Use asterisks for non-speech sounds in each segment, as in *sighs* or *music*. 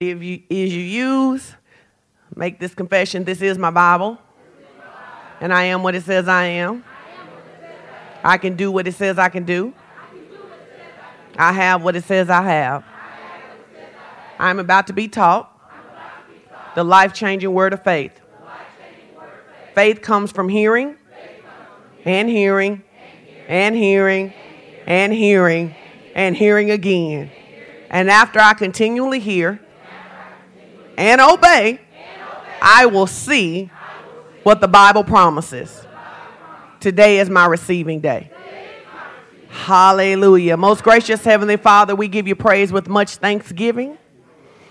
If you, is you use, make this confession this is my Bible, and I am what it says I am. I can do what it says I can do. I have what it says I have. I'm about to be taught the life changing word of faith. Faith comes from hearing and hearing and hearing and hearing and hearing again. And after I continually hear and obey, I will see what the Bible promises. Today is my receiving day. Hallelujah. Most gracious Heavenly Father, we give you praise with much thanksgiving.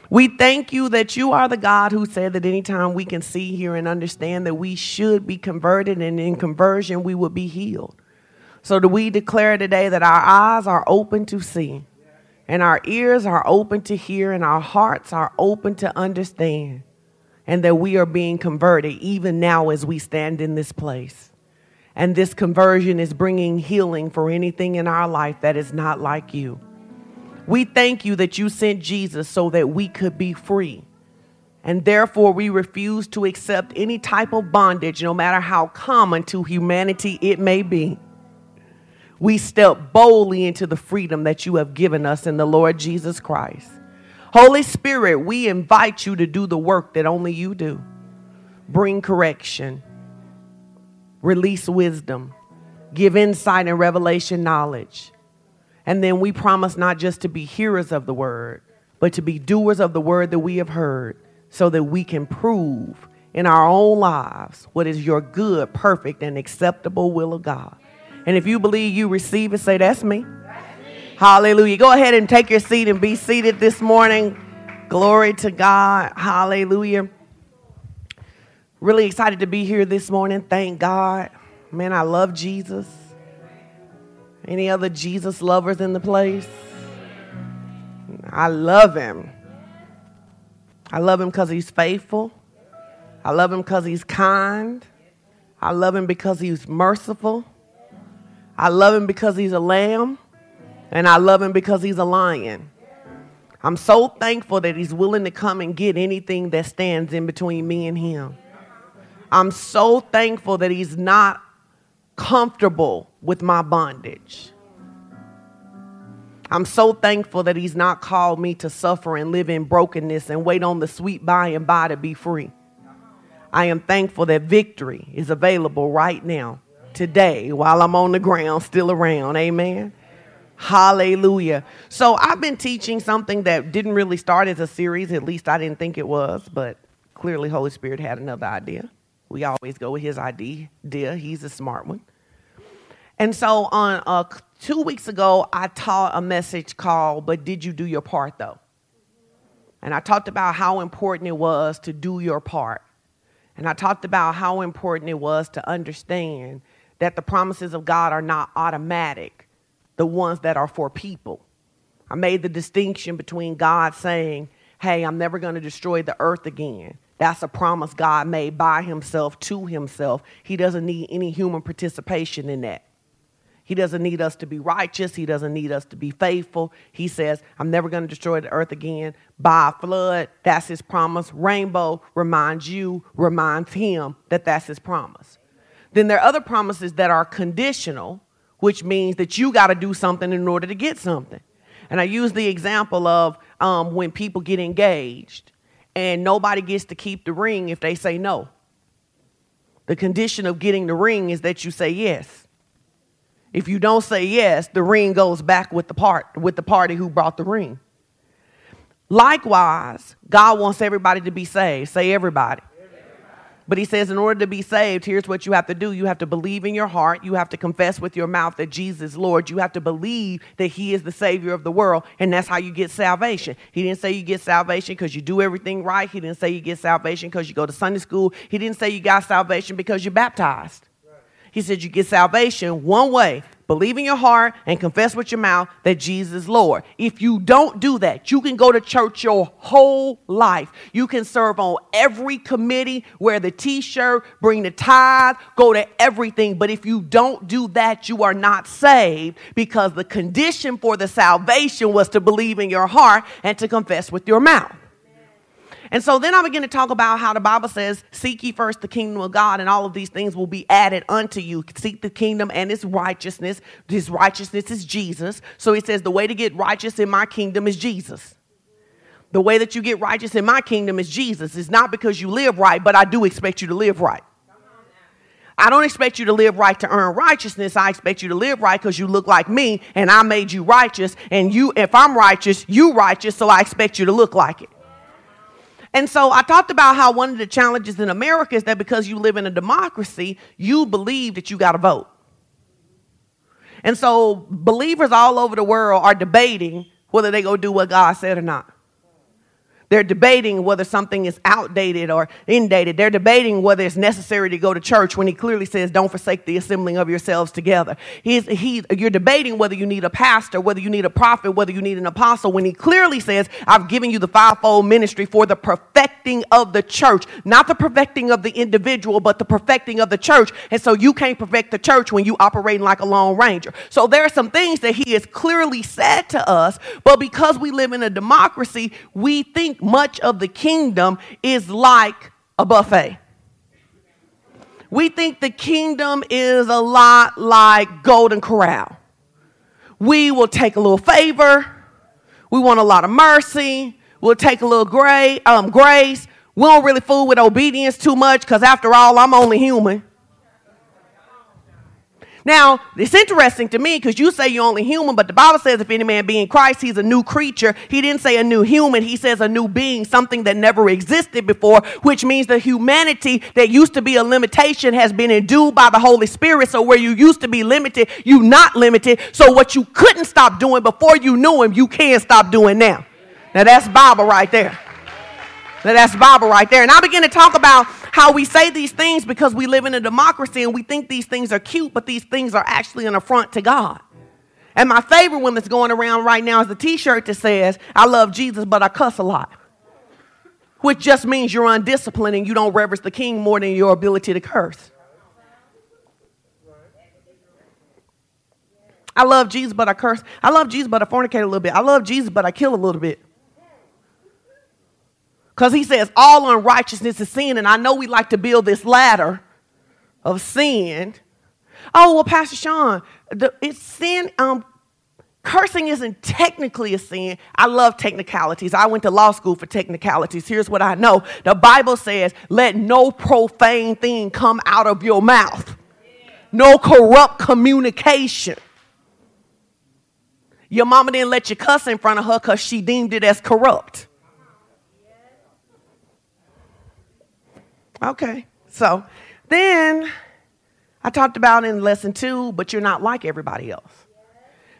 We thank you that you are the God who said that anytime we can see, hear, and understand that we should be converted, and in conversion we will be healed. So, do we declare today that our eyes are open to see, and our ears are open to hear, and our hearts are open to understand, and that we are being converted even now as we stand in this place? And this conversion is bringing healing for anything in our life that is not like you. We thank you that you sent Jesus so that we could be free. And therefore, we refuse to accept any type of bondage, no matter how common to humanity it may be. We step boldly into the freedom that you have given us in the Lord Jesus Christ. Holy Spirit, we invite you to do the work that only you do. Bring correction, release wisdom, give insight and revelation knowledge. And then we promise not just to be hearers of the word, but to be doers of the word that we have heard, so that we can prove in our own lives what is your good, perfect, and acceptable will of God. And if you believe you receive it, say, That's me. That's me. Hallelujah. Go ahead and take your seat and be seated this morning. Glory to God. Hallelujah. Really excited to be here this morning. Thank God. Man, I love Jesus. Any other Jesus lovers in the place? I love him. I love him because he's faithful. I love him because he's kind. I love him because he's merciful. I love him because he's a lamb. And I love him because he's a lion. I'm so thankful that he's willing to come and get anything that stands in between me and him. I'm so thankful that he's not comfortable with my bondage. I'm so thankful that he's not called me to suffer and live in brokenness and wait on the sweet by and by to be free. I am thankful that victory is available right now, today, while I'm on the ground, still around. Amen. Hallelujah. So I've been teaching something that didn't really start as a series, at least I didn't think it was, but clearly Holy Spirit had another idea. We always go with his idea. He's a smart one. And so on uh, two weeks ago, I taught a message called "But Did You Do Your Part?" Though, and I talked about how important it was to do your part, and I talked about how important it was to understand that the promises of God are not automatic, the ones that are for people. I made the distinction between God saying, "Hey, I'm never going to destroy the earth again." That's a promise God made by himself to himself. He doesn't need any human participation in that. He doesn't need us to be righteous. He doesn't need us to be faithful. He says, I'm never going to destroy the earth again by a flood. That's his promise. Rainbow reminds you, reminds him that that's his promise. Then there are other promises that are conditional, which means that you got to do something in order to get something. And I use the example of um, when people get engaged and nobody gets to keep the ring if they say no. The condition of getting the ring is that you say yes. If you don't say yes, the ring goes back with the part with the party who brought the ring. Likewise, God wants everybody to be saved. Say everybody. But he says, in order to be saved, here's what you have to do. You have to believe in your heart. You have to confess with your mouth that Jesus is Lord. You have to believe that he is the Savior of the world. And that's how you get salvation. He didn't say you get salvation because you do everything right. He didn't say you get salvation because you go to Sunday school. He didn't say you got salvation because you're baptized. He said you get salvation one way believe in your heart and confess with your mouth that Jesus is Lord. If you don't do that, you can go to church your whole life. You can serve on every committee, wear the t shirt, bring the tithe, go to everything. But if you don't do that, you are not saved because the condition for the salvation was to believe in your heart and to confess with your mouth. And so then I begin to talk about how the Bible says, Seek ye first the kingdom of God, and all of these things will be added unto you. Seek the kingdom and its righteousness. His righteousness is Jesus. So he says, The way to get righteous in my kingdom is Jesus. The way that you get righteous in my kingdom is Jesus. It's not because you live right, but I do expect you to live right. I don't expect you to live right to earn righteousness. I expect you to live right because you look like me and I made you righteous. And you, if I'm righteous, you righteous, so I expect you to look like it. And so I talked about how one of the challenges in America is that because you live in a democracy, you believe that you got to vote. And so believers all over the world are debating whether they go do what God said or not. They're debating whether something is outdated or indated. They're debating whether it's necessary to go to church when he clearly says, don't forsake the assembling of yourselves together. He's, he, you're debating whether you need a pastor, whether you need a prophet, whether you need an apostle, when he clearly says, I've given you the fivefold ministry for the perfecting of the church, not the perfecting of the individual, but the perfecting of the church. And so you can't perfect the church when you operating like a lone ranger. So there are some things that he has clearly said to us, but because we live in a democracy, we think much of the kingdom is like a buffet. We think the kingdom is a lot like Golden Corral. We will take a little favor. We want a lot of mercy. We'll take a little gray, um, grace. We don't really fool with obedience too much because, after all, I'm only human. Now, it's interesting to me because you say you're only human, but the Bible says if any man be in Christ, he's a new creature. He didn't say a new human, he says a new being, something that never existed before, which means the humanity that used to be a limitation has been endued by the Holy Spirit. So where you used to be limited, you not limited. So what you couldn't stop doing before you knew him, you can stop doing now. Now that's Bible right there. That's Bible right there. And I begin to talk about how we say these things because we live in a democracy and we think these things are cute, but these things are actually an affront to God. And my favorite one that's going around right now is the t shirt that says, I love Jesus, but I cuss a lot. Which just means you're undisciplined and you don't reverence the king more than your ability to curse. I love Jesus, but I curse. I love Jesus, but I fornicate a little bit. I love Jesus, but I kill a little bit. Because he says all unrighteousness is sin, and I know we like to build this ladder of sin. Oh, well, Pastor Sean, the, it's sin. Um, cursing isn't technically a sin. I love technicalities. I went to law school for technicalities. Here's what I know the Bible says, let no profane thing come out of your mouth, no corrupt communication. Your mama didn't let you cuss in front of her because she deemed it as corrupt. Okay. So then I talked about in lesson two, but you're not like everybody else.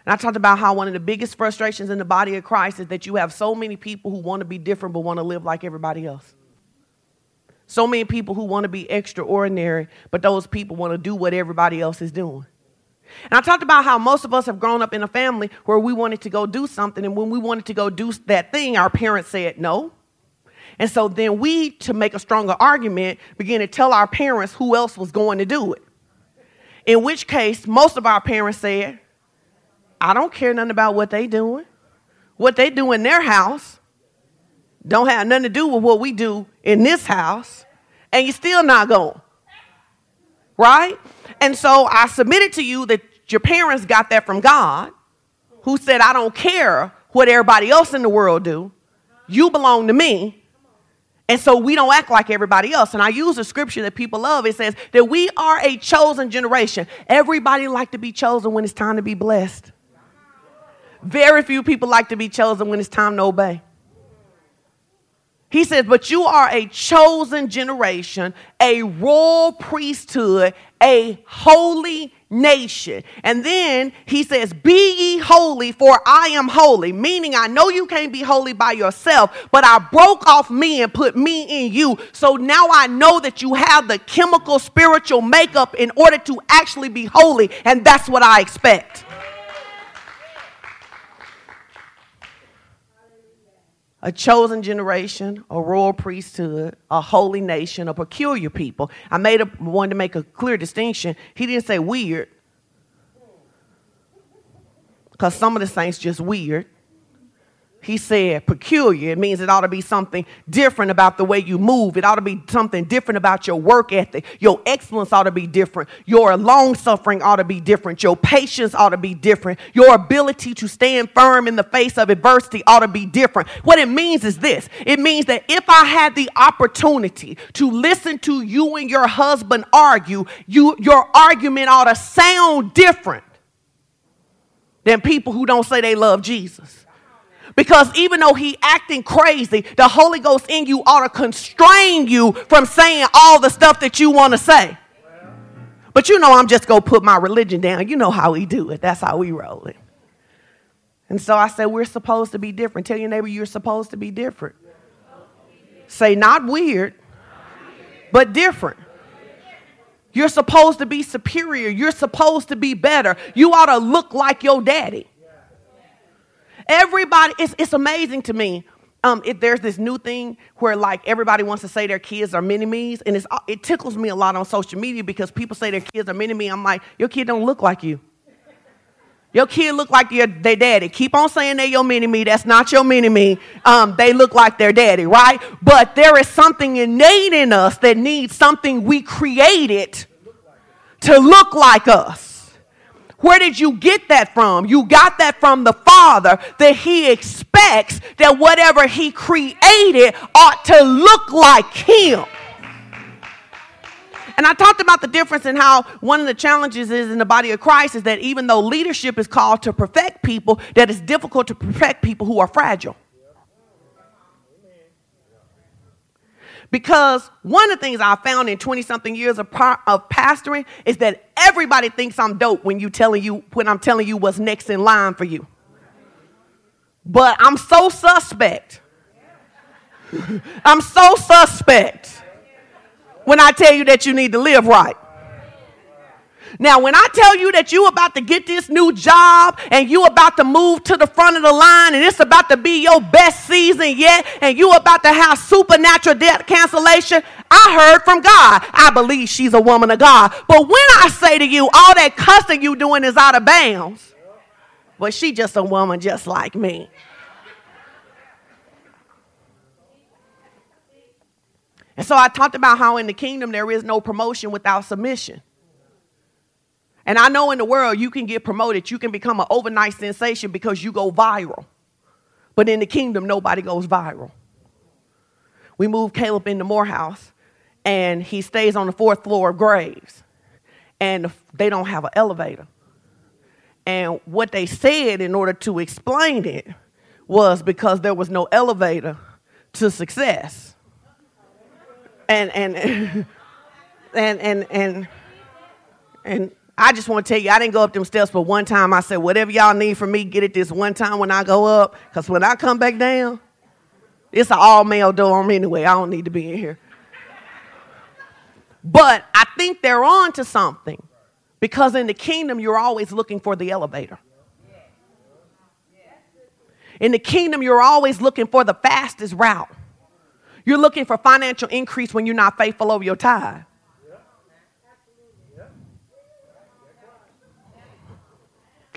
And I talked about how one of the biggest frustrations in the body of Christ is that you have so many people who want to be different but want to live like everybody else. So many people who want to be extraordinary, but those people want to do what everybody else is doing. And I talked about how most of us have grown up in a family where we wanted to go do something, and when we wanted to go do that thing, our parents said no. And so then we, to make a stronger argument, began to tell our parents who else was going to do it. In which case, most of our parents said, I don't care nothing about what they doing. What they do in their house don't have nothing to do with what we do in this house, and you're still not going. Right? And so I submitted to you that your parents got that from God, who said, I don't care what everybody else in the world do. You belong to me, and so we don't act like everybody else. And I use a scripture that people love. It says that we are a chosen generation. Everybody like to be chosen when it's time to be blessed. Very few people like to be chosen when it's time to obey. He says, But you are a chosen generation, a royal priesthood, a holy nation. And then he says, Be ye holy, for I am holy. Meaning, I know you can't be holy by yourself, but I broke off me and put me in you. So now I know that you have the chemical spiritual makeup in order to actually be holy. And that's what I expect. A chosen generation, a royal priesthood, a holy nation, a peculiar people. I made a wanted to make a clear distinction. He didn't say weird, because some of the saints just weird. He said peculiar. It means it ought to be something different about the way you move. It ought to be something different about your work ethic. Your excellence ought to be different. Your long suffering ought to be different. Your patience ought to be different. Your ability to stand firm in the face of adversity ought to be different. What it means is this it means that if I had the opportunity to listen to you and your husband argue, you, your argument ought to sound different than people who don't say they love Jesus. Because even though he acting crazy, the Holy Ghost in you ought to constrain you from saying all the stuff that you want to say. But you know I'm just going to put my religion down. You know how we do it. That's how we roll it. And so I said, we're supposed to be different. Tell your neighbor you're supposed to be different. Say, not weird, but different. You're supposed to be superior. You're supposed to be better. You ought to look like your daddy. Everybody, it's, it's amazing to me. Um, if there's this new thing where like everybody wants to say their kids are mini me's, and it's, it tickles me a lot on social media because people say their kids are mini me. I'm like, your kid don't look like you. Your kid look like your, their daddy. Keep on saying they're your mini me. That's not your mini me. Um, they look like their daddy, right? But there is something innate in us that needs something we created to look like us. Where did you get that from? You got that from the Father that He expects that whatever He created ought to look like Him. And I talked about the difference in how one of the challenges is in the body of Christ is that even though leadership is called to perfect people, that it's difficult to perfect people who are fragile. Because one of the things I found in 20 something years of, of pastoring is that everybody thinks I'm dope when you telling you when I'm telling you what's next in line for you. But I'm so suspect. *laughs* I'm so suspect when I tell you that you need to live right. Now, when I tell you that you about to get this new job and you about to move to the front of the line and it's about to be your best season yet and you about to have supernatural debt cancellation, I heard from God. I believe she's a woman of God. But when I say to you, all that cussing you doing is out of bounds, but she just a woman just like me. And so I talked about how in the kingdom there is no promotion without submission. And I know in the world you can get promoted, you can become an overnight sensation because you go viral. But in the kingdom, nobody goes viral. We moved Caleb into Morehouse, and he stays on the fourth floor of Graves, and they don't have an elevator. And what they said in order to explain it was because there was no elevator to success. And and *laughs* and and and and I just want to tell you, I didn't go up them steps, but one time I said, whatever y'all need from me, get it this one time when I go up. Because when I come back down, it's an all male dorm anyway. I don't need to be in here. But I think they're on to something. Because in the kingdom, you're always looking for the elevator. In the kingdom, you're always looking for the fastest route. You're looking for financial increase when you're not faithful over your tithe.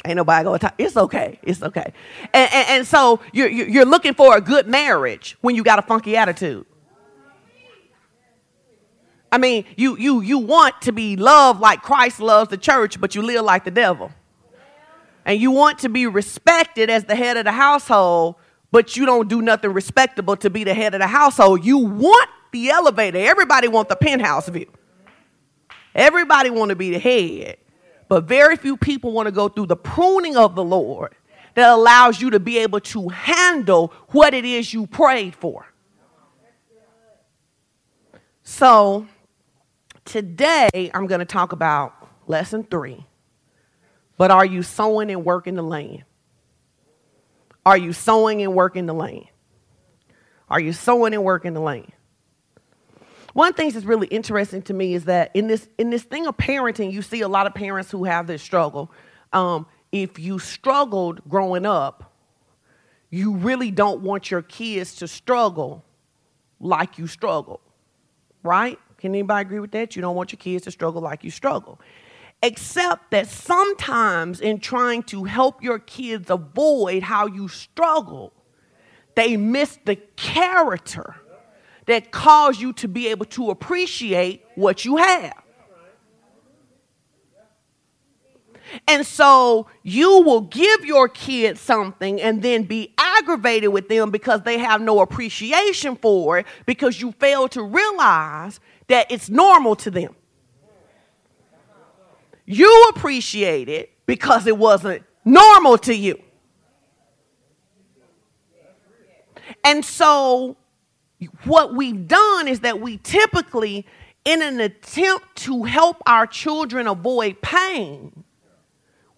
Ain't nobody gonna talk. It's okay. It's okay. And, and, and so you're, you're looking for a good marriage when you got a funky attitude. I mean, you, you, you want to be loved like Christ loves the church, but you live like the devil. And you want to be respected as the head of the household, but you don't do nothing respectable to be the head of the household. You want the elevator. Everybody want the penthouse view. Everybody want to be the head. But very few people want to go through the pruning of the Lord that allows you to be able to handle what it is you prayed for. So, today I'm going to talk about lesson three. But are you sowing and working the land? Are you sowing and working the land? Are you sowing and working the land? One thing that's really interesting to me is that in this in this thing of parenting, you see a lot of parents who have this struggle. Um, if you struggled growing up, you really don't want your kids to struggle like you struggle, right? Can anybody agree with that? You don't want your kids to struggle like you struggle. Except that sometimes, in trying to help your kids avoid how you struggle, they miss the character that cause you to be able to appreciate what you have. And so you will give your kids something and then be aggravated with them because they have no appreciation for it because you fail to realize that it's normal to them. You appreciate it because it wasn't normal to you. And so, what we've done is that we typically, in an attempt to help our children avoid pain,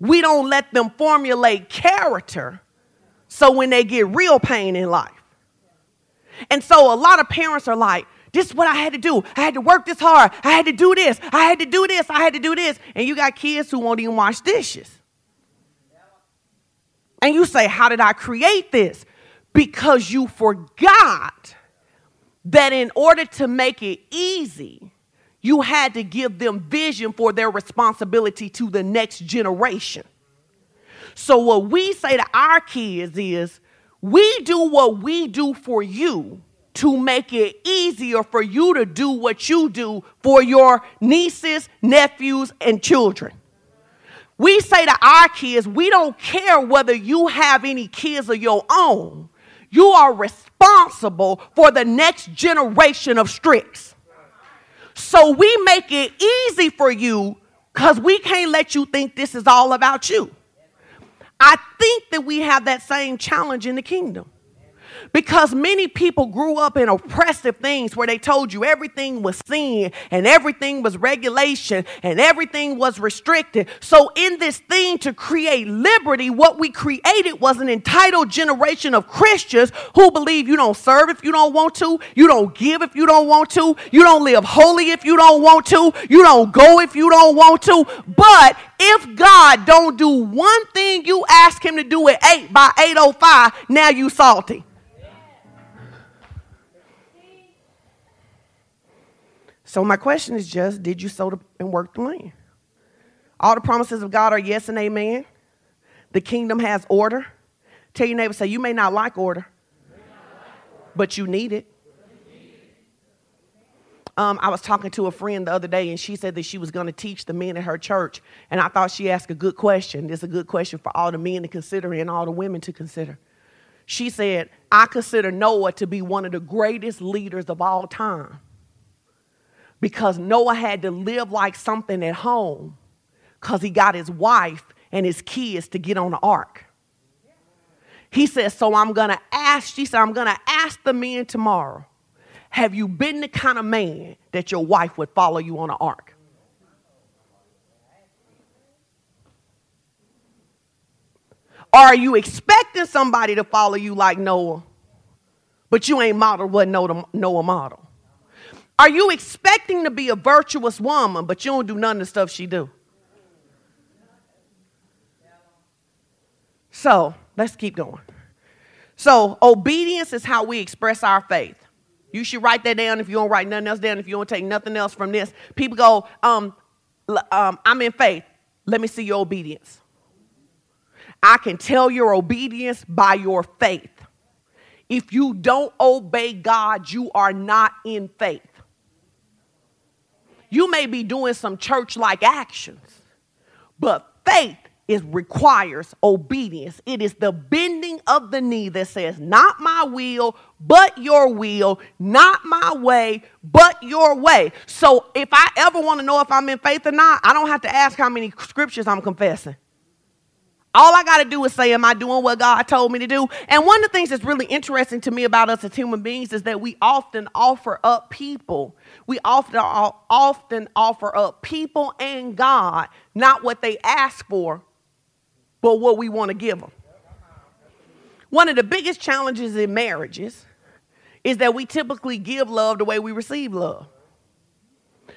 we don't let them formulate character so when they get real pain in life. And so, a lot of parents are like, this is what I had to do. I had to work this hard. I had to do this. I had to do this. I had to do this. And you got kids who won't even wash dishes. And you say, How did I create this? Because you forgot that in order to make it easy, you had to give them vision for their responsibility to the next generation. So, what we say to our kids is, we do what we do for you to make it easier for you to do what you do for your nieces, nephews, and children. We say to our kids, we don't care whether you have any kids of your own. You are responsible for the next generation of Strix. So we make it easy for you because we can't let you think this is all about you. I think that we have that same challenge in the kingdom. Because many people grew up in oppressive things where they told you everything was sin and everything was regulation and everything was restricted. So, in this thing to create liberty, what we created was an entitled generation of Christians who believe you don't serve if you don't want to, you don't give if you don't want to, you don't live holy if you don't want to, you don't go if you don't want to. But if God don't do one thing you ask him to do at 8 by 805, now you salty. So my question is just, did you sow and work the land? All the promises of God are yes and amen. The kingdom has order. Tell your neighbor, say, you may not like order, but you need it. Um, I was talking to a friend the other day, and she said that she was going to teach the men in her church. And I thought she asked a good question. It's a good question for all the men to consider and all the women to consider. She said, I consider Noah to be one of the greatest leaders of all time because Noah had to live like something at home because he got his wife and his kids to get on the ark. He says, So I'm going to ask, she said, I'm going to ask the men tomorrow, have you been the kind of man that your wife would follow you on the ark? Are you expecting somebody to follow you like Noah, but you ain't modeled what Noah modeled? Are you expecting to be a virtuous woman, but you don't do none of the stuff she do? So let's keep going. So obedience is how we express our faith. You should write that down if you don't write nothing else down, if you don't take nothing else from this. People go, um, um, I'm in faith. Let me see your obedience. I can tell your obedience by your faith. If you don't obey God, you are not in faith. You may be doing some church like actions, but faith is requires obedience. It is the bending of the knee that says, Not my will, but your will, not my way, but your way. So if I ever want to know if I'm in faith or not, I don't have to ask how many scriptures I'm confessing. All I got to do is say, Am I doing what God told me to do? And one of the things that's really interesting to me about us as human beings is that we often offer up people. We often, often offer up people and God, not what they ask for, but what we want to give them. One of the biggest challenges in marriages is that we typically give love the way we receive love.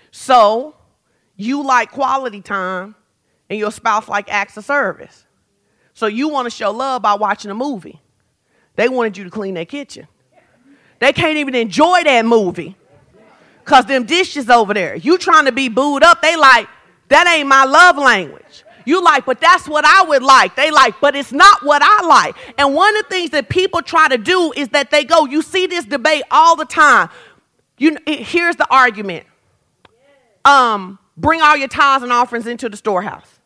So, you like quality time, and your spouse like acts of service. So you want to show love by watching a movie. They wanted you to clean their kitchen. They can't even enjoy that movie because them dishes over there. You trying to be booed up. They like, that ain't my love language. You like, but that's what I would like. They like, but it's not what I like. And one of the things that people try to do is that they go, you see this debate all the time. You, here's the argument. Um, bring all your tithes and offerings into the storehouse.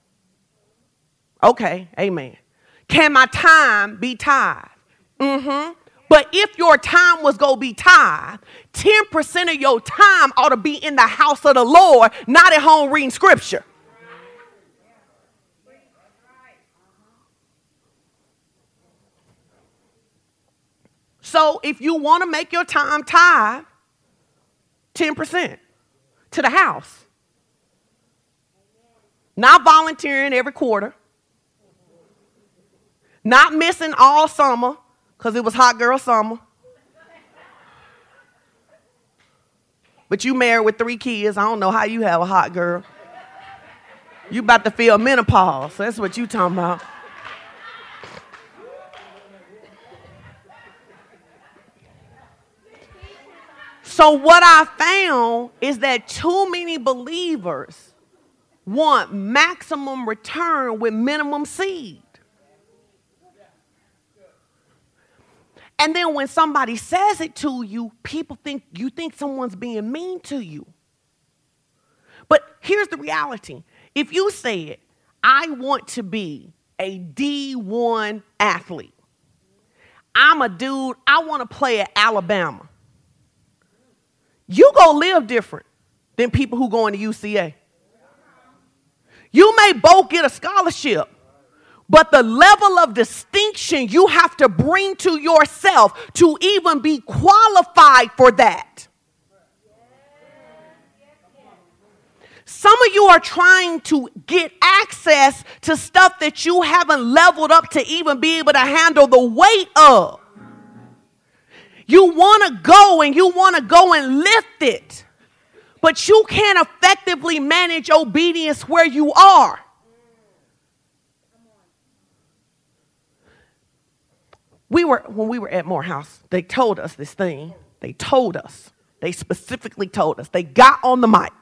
Okay, amen. Can my time be tithe? Mm-hmm. But if your time was going to be tithe, 10% of your time ought to be in the house of the Lord, not at home reading scripture. So if you want to make your time tithe, 10% to the house. Not volunteering every quarter. Not missing all summer because it was hot girl summer. But you married with three kids. I don't know how you have a hot girl. You about to feel menopause. That's what you talking about. So what I found is that too many believers want maximum return with minimum seed. And then when somebody says it to you, people think you think someone's being mean to you. But here's the reality. If you say it, I want to be a D1 athlete. I'm a dude, I want to play at Alabama. You gonna live different than people who go into UCA. You may both get a scholarship, but the level of distinction you have to bring to yourself to even be qualified for that. Some of you are trying to get access to stuff that you haven't leveled up to even be able to handle the weight of. You want to go and you want to go and lift it, but you can't effectively manage obedience where you are. We were when we were at Morehouse, they told us this thing. They told us. They specifically told us. They got on the mic.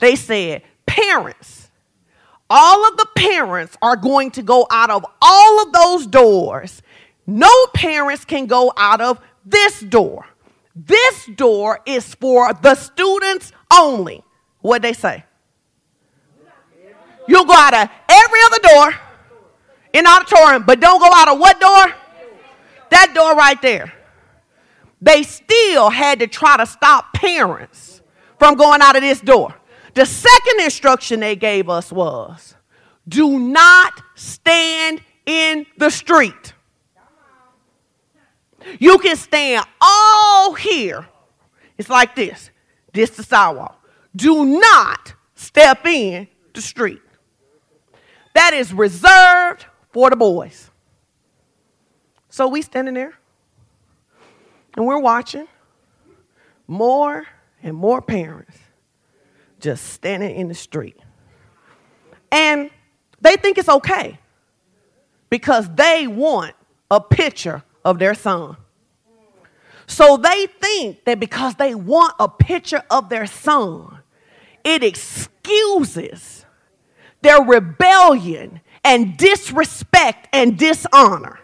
They said, "Parents, all of the parents are going to go out of all of those doors. No parents can go out of this door. This door is for the students only. What'd they say? You'll go out of every other door in auditorium, but don't go out of what door? That door right there. They still had to try to stop parents from going out of this door. The second instruction they gave us was do not stand in the street. You can stand all here. It's like this. This the sidewalk. Do not step in the street. That is reserved for the boys. So we standing there and we're watching more and more parents just standing in the street. And they think it's okay because they want a picture of their son. So they think that because they want a picture of their son, it excuses their rebellion and disrespect and dishonor.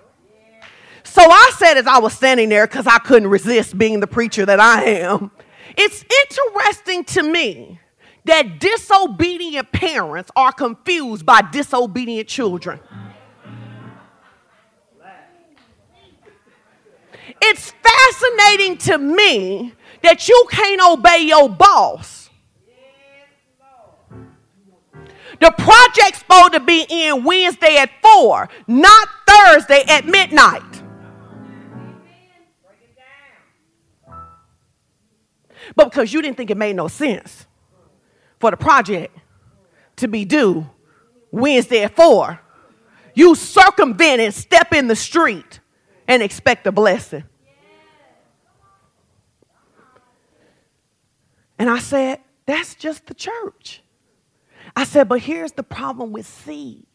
So I said as I was standing there, because I couldn't resist being the preacher that I am, it's interesting to me that disobedient parents are confused by disobedient children. It's fascinating to me that you can't obey your boss. The project's supposed to be in Wednesday at 4, not Thursday at midnight. But because you didn't think it made no sense for the project to be due Wednesday at 4, you circumvent and step in the street and expect a blessing. And I said, that's just the church. I said, but here's the problem with seed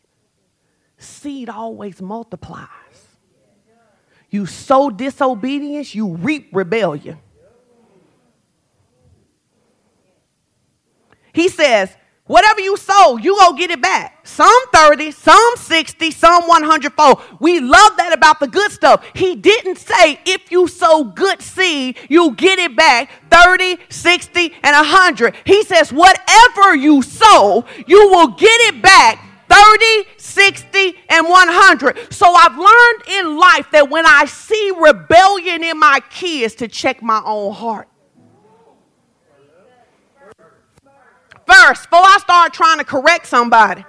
seed always multiplies. You sow disobedience, you reap rebellion. He says, Whatever you sow, you go get it back. Some 30, some 60, some 100 fold. We love that about the good stuff. He didn't say if you sow good seed, you get it back 30, 60, and 100. He says whatever you sow, you will get it back 30, 60, and 100. So I've learned in life that when I see rebellion in my kids to check my own heart. First, before I start trying to correct somebody,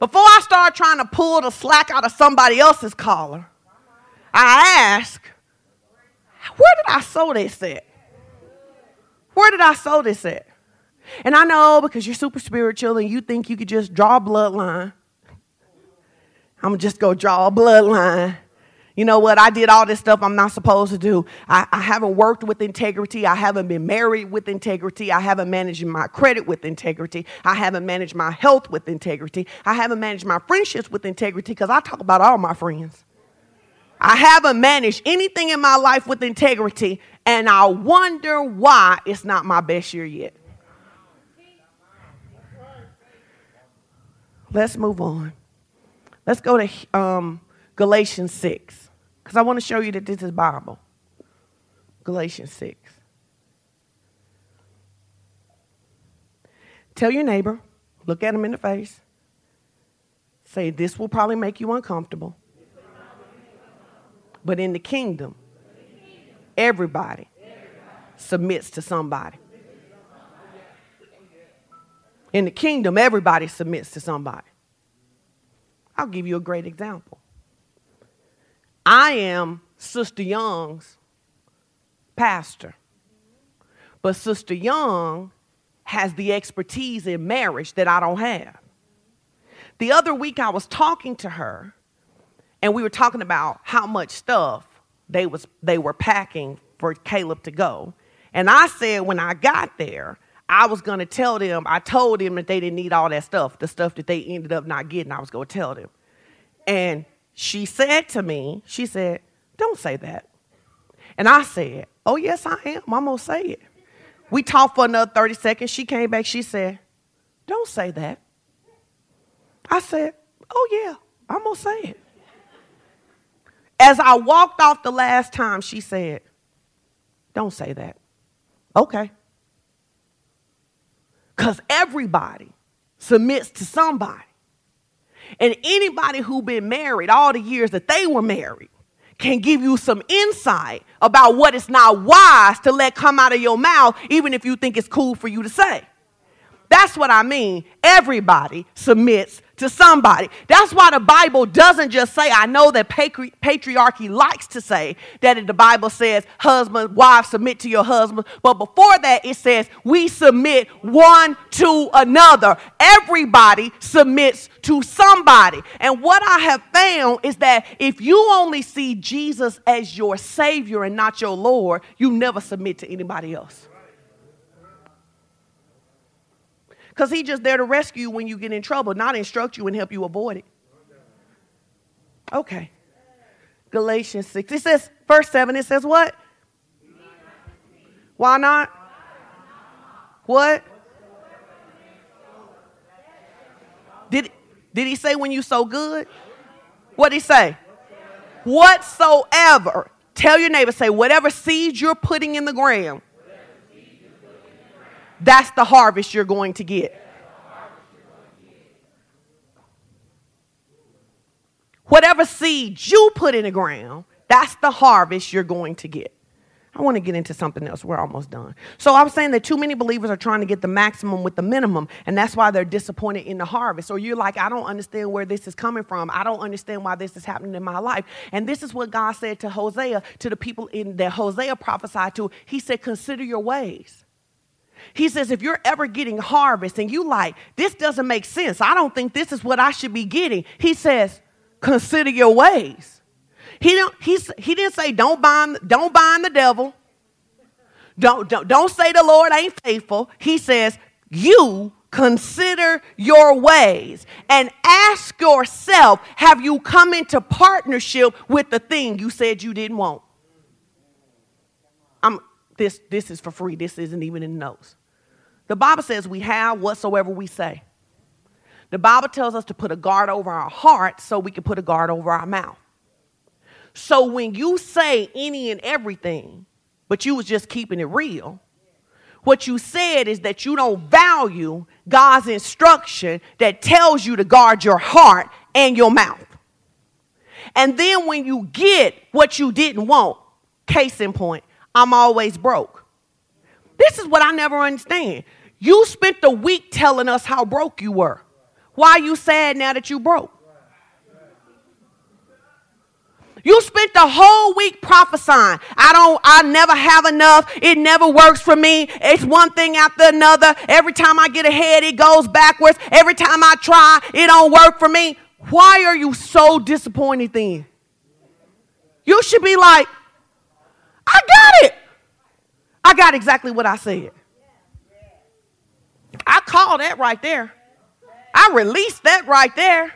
before I start trying to pull the slack out of somebody else's collar, I ask, where did I sow this at? Where did I sow this at? And I know because you're super spiritual and you think you could just draw a bloodline. I'm just to draw a bloodline you know what? I did all this stuff I'm not supposed to do. I, I, haven't worked with integrity. I haven't been married with integrity. I haven't managed my credit with integrity. I haven't managed my health with integrity. I haven't managed my friendships with integrity because I talk about all my friends. I haven't managed anything in my life with integrity, and I wonder why it's not my best year yet. Let's move on. Let's go to um, Galatians 6. Because I want to show you that this is Bible. Galatians 6. Tell your neighbor, look at him in the face, say, This will probably make you uncomfortable. But in the kingdom, everybody submits to somebody. In the kingdom, everybody submits to somebody. I'll give you a great example. I am Sister Young's pastor. But Sister Young has the expertise in marriage that I don't have. The other week I was talking to her and we were talking about how much stuff they was they were packing for Caleb to go. And I said when I got there, I was going to tell them, I told them that they didn't need all that stuff, the stuff that they ended up not getting, I was going to tell them. And she said to me, she said, Don't say that. And I said, Oh, yes, I am. I'm going to say it. We talked for another 30 seconds. She came back. She said, Don't say that. I said, Oh, yeah, I'm going to say it. As I walked off the last time, she said, Don't say that. Okay. Because everybody submits to somebody. And anybody who been married all the years that they were married can give you some insight about what is not wise to let come out of your mouth, even if you think it's cool for you to say. That's what I mean. Everybody submits to somebody. That's why the Bible doesn't just say, I know that patri- patriarchy likes to say that the Bible says, husband, wives, submit to your husband. But before that, it says, we submit one to another. Everybody submits to somebody. And what I have found is that if you only see Jesus as your Savior and not your Lord, you never submit to anybody else. Because he's just there to rescue you when you get in trouble, not instruct you and help you avoid it. Okay. Galatians 6. It says, verse 7, it says what? Why not? What? Did, did he say when you so good? What did he say? Whatsoever. Tell your neighbor, say, whatever seed you're putting in the ground, that's the harvest you're going to get. Whatever seed you put in the ground, that's the harvest you're going to get. I want to get into something else. We're almost done. So I'm saying that too many believers are trying to get the maximum with the minimum, and that's why they're disappointed in the harvest. Or you're like, I don't understand where this is coming from. I don't understand why this is happening in my life. And this is what God said to Hosea, to the people in that Hosea prophesied to. He said, Consider your ways. He says, if you're ever getting harvest and you like, this doesn't make sense. I don't think this is what I should be getting. He says, consider your ways. He don't, he didn't say, don't bind, don't bind the devil. Don't, don't, don't say the Lord ain't faithful. He says, you consider your ways and ask yourself, have you come into partnership with the thing you said you didn't want? This, this is for free. This isn't even in the notes. The Bible says we have whatsoever we say. The Bible tells us to put a guard over our heart so we can put a guard over our mouth. So when you say any and everything, but you was just keeping it real, what you said is that you don't value God's instruction that tells you to guard your heart and your mouth. And then when you get what you didn't want, case in point, I'm always broke. This is what I never understand. You spent the week telling us how broke you were. Why are you sad now that you broke? You spent the whole week prophesying. I don't, I never have enough. It never works for me. It's one thing after another. Every time I get ahead, it goes backwards. Every time I try, it don't work for me. Why are you so disappointed then? You should be like, I got it. I got exactly what I said. I call that right there. I released that right there.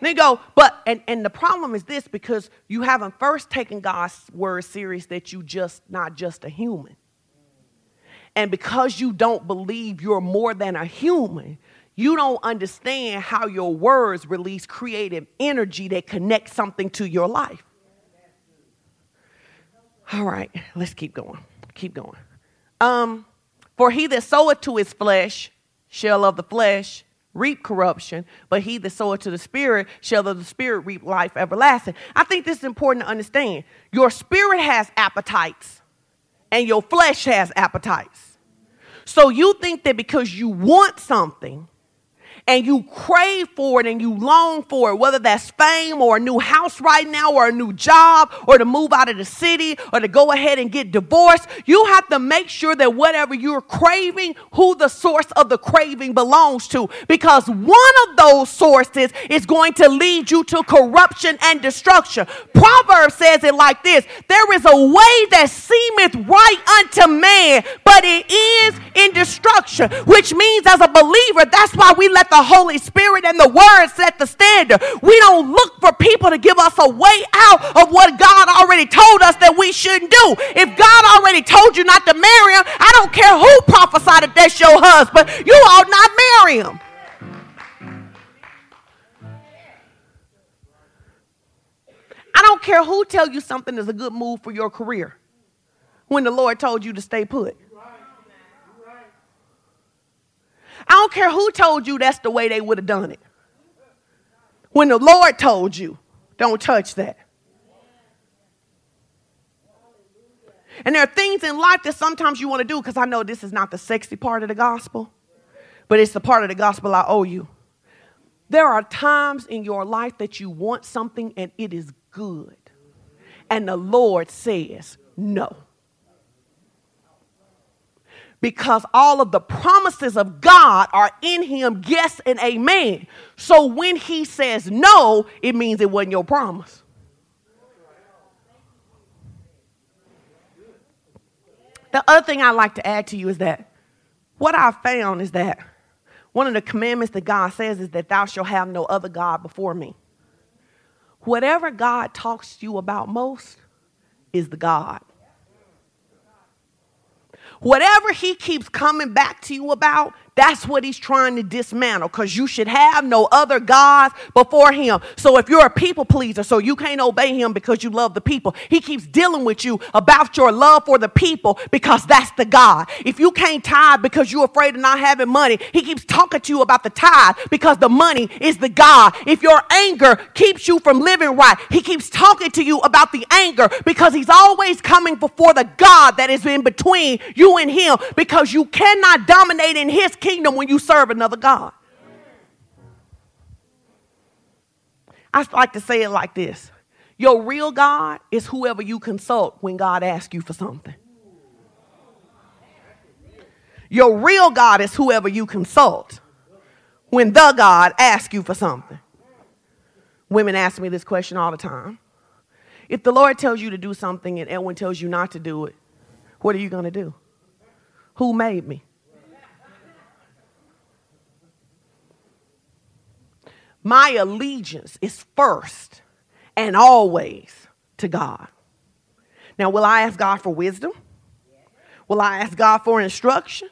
They go, but, and, and the problem is this because you haven't first taken God's word serious that you just not just a human. And because you don't believe you're more than a human, you don't understand how your words release creative energy that connects something to your life. All right, let's keep going. Keep going. Um, for he that soweth to his flesh shall of the flesh reap corruption, but he that soweth to the Spirit shall of the Spirit reap life everlasting. I think this is important to understand. Your spirit has appetites, and your flesh has appetites. So you think that because you want something, and you crave for it and you long for it, whether that's fame or a new house right now or a new job or to move out of the city or to go ahead and get divorced, you have to make sure that whatever you're craving, who the source of the craving belongs to. Because one of those sources is going to lead you to corruption and destruction. Proverbs says it like this There is a way that seemeth right unto man, but it is in destruction, which means as a believer, that's why we let the Holy Spirit and the Word set the standard. We don't look for people to give us a way out of what God already told us that we shouldn't do. If God already told you not to marry him, I don't care who prophesied that that's your husband, you ought not marry him. I don't care who tell you something is a good move for your career when the Lord told you to stay put. I don't care who told you that's the way they would have done it. When the Lord told you, don't touch that. And there are things in life that sometimes you want to do because I know this is not the sexy part of the gospel, but it's the part of the gospel I owe you. There are times in your life that you want something and it is good. And the Lord says no because all of the promises of God are in him, yes and amen. So when he says no, it means it wasn't your promise. The other thing I'd like to add to you is that what I found is that one of the commandments that God says is that thou shalt have no other God before me. Whatever God talks to you about most is the God. Whatever he keeps coming back to you about, that's what he's trying to dismantle because you should have no other gods before him. So if you're a people pleaser, so you can't obey him because you love the people, he keeps dealing with you about your love for the people because that's the God. If you can't tithe because you're afraid of not having money, he keeps talking to you about the tithe because the money is the God. If your anger keeps you from living right, he keeps talking to you about the anger because he's always coming before the God that is in between you and him because you cannot dominate in his kingdom when you serve another God. I like to say it like this Your real God is whoever you consult when God asks you for something. Your real God is whoever you consult when the God asks you for something. Women ask me this question all the time. If the Lord tells you to do something and Edwin tells you not to do it, what are you going to do? Who made me? My allegiance is first and always to God. Now, will I ask God for wisdom? Will I ask God for instruction?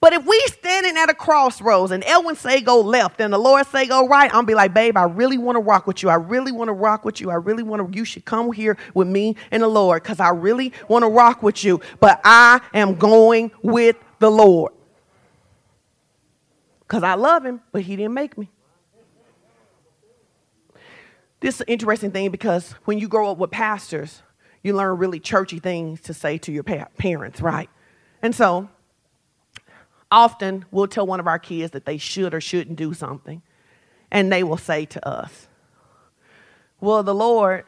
But if we standing at a crossroads and Elwin say go left and the Lord say go right, I'm be like, babe, I really want to rock with you. I really want to rock with you. I really want to, you should come here with me and the Lord because I really want to rock with you. But I am going with the Lord. Because I love him, but he didn't make me. This is an interesting thing because when you grow up with pastors, you learn really churchy things to say to your pa- parents, right? And so often we'll tell one of our kids that they should or shouldn't do something, and they will say to us, Well, the Lord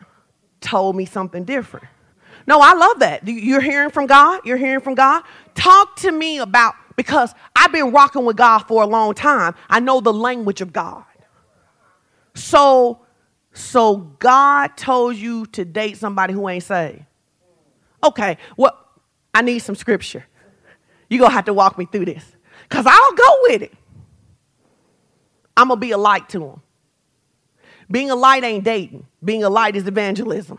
told me something different. No, I love that. You're hearing from God? You're hearing from God? Talk to me about, because I've been rocking with God for a long time. I know the language of God. So, so God told you to date somebody who ain't saved. Okay, well, I need some scripture. You're going to have to walk me through this because I'll go with it. I'm going to be a light to them. Being a light ain't dating, being a light is evangelism.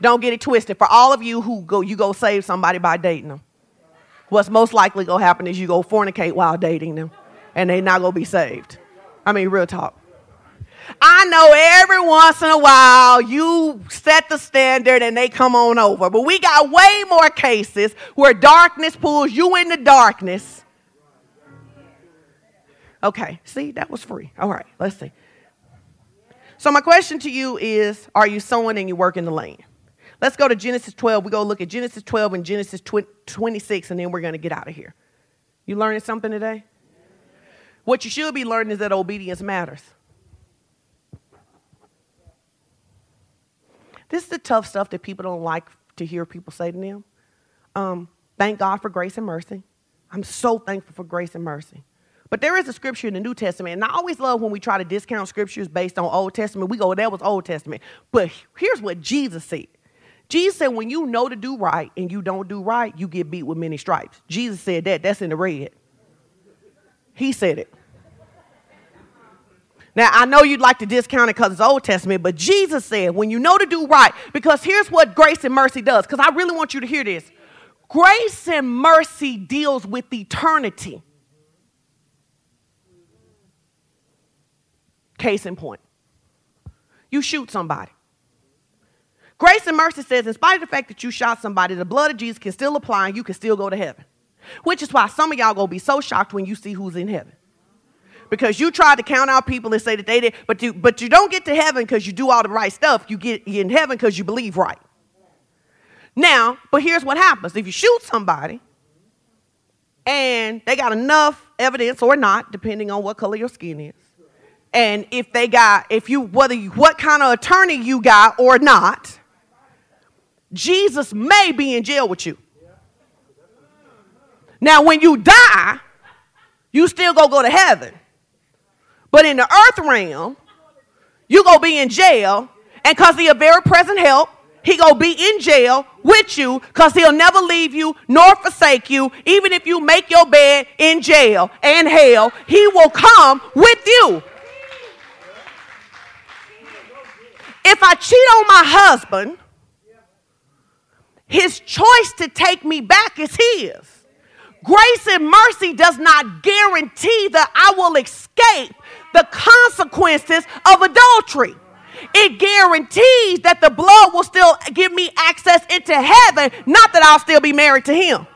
Don't get it twisted. For all of you who go, you go save somebody by dating them. What's most likely gonna happen is you go fornicate while dating them, and they not gonna be saved. I mean, real talk. I know every once in a while you set the standard and they come on over. But we got way more cases where darkness pulls you into darkness. Okay, see, that was free. All right, let's see. So, my question to you is Are you sowing and you work in the lane? Let's go to Genesis 12. We go look at Genesis 12 and Genesis 26, and then we're going to get out of here. You learning something today? What you should be learning is that obedience matters. This is the tough stuff that people don't like to hear people say to them. Um, thank God for grace and mercy. I'm so thankful for grace and mercy. But there is a scripture in the New Testament, and I always love when we try to discount scriptures based on Old Testament. We go, that was Old Testament. But here's what Jesus said. Jesus said, when you know to do right and you don't do right, you get beat with many stripes. Jesus said that. That's in the red. He said it. Now, I know you'd like to discount it because it's Old Testament, but Jesus said, when you know to do right, because here's what grace and mercy does, because I really want you to hear this. Grace and mercy deals with eternity. Case in point. You shoot somebody. Grace and mercy says, in spite of the fact that you shot somebody, the blood of Jesus can still apply and you can still go to heaven. Which is why some of y'all gonna be so shocked when you see who's in heaven because you tried to count out people and say that they did, but you, but you don't get to heaven because you do all the right stuff. You get in heaven because you believe right. Now, but here's what happens if you shoot somebody and they got enough evidence or not, depending on what color your skin is. And if they got, if you, whether you, what kind of attorney you got or not, Jesus may be in jail with you. Now, when you die, you still go go to heaven. But in the earth realm, you gonna be in jail, and cause he a very present help, he gonna be in jail with you, cause he'll never leave you nor forsake you. Even if you make your bed in jail and hell, he will come with you. If I cheat on my husband, his choice to take me back is his. Grace and mercy does not guarantee that I will escape the consequences of adultery. It guarantees that the blood will still give me access into heaven, not that I'll still be married to him.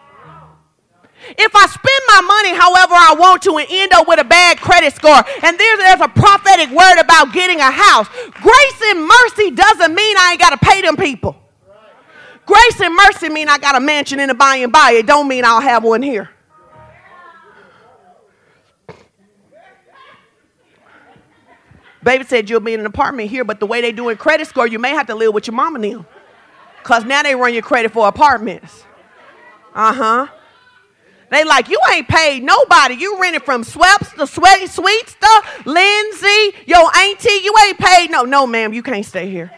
If I spend my money however I want to and end up with a bad credit score, and there's, there's a prophetic word about getting a house, grace and mercy doesn't mean I ain't got to pay them people. Grace and mercy mean I got a mansion in the by and by. It don't mean I'll have one here. Baby said you'll be in an apartment here, but the way they doing credit score, you may have to live with your mama now. Cause now they run your credit for apartments. Uh-huh. They like, you ain't paid nobody. You rented from Sweps, the sweaty sweet stuff, Lindsay, your auntie. You ain't paid no. No, ma'am, you can't stay here.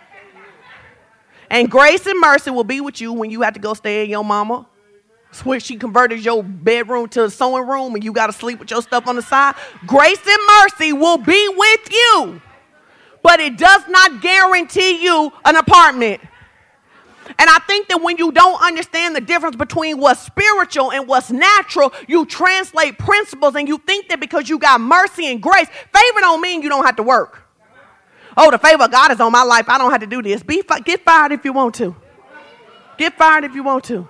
And grace and mercy will be with you when you have to go stay in your mama. When she converted your bedroom to a sewing room and you got to sleep with your stuff on the side. Grace and mercy will be with you. But it does not guarantee you an apartment. And I think that when you don't understand the difference between what's spiritual and what's natural, you translate principles and you think that because you got mercy and grace, favor don't mean you don't have to work. Oh, the favor of God is on my life. I don't have to do this. Be get fired if you want to. Get fired if you want to.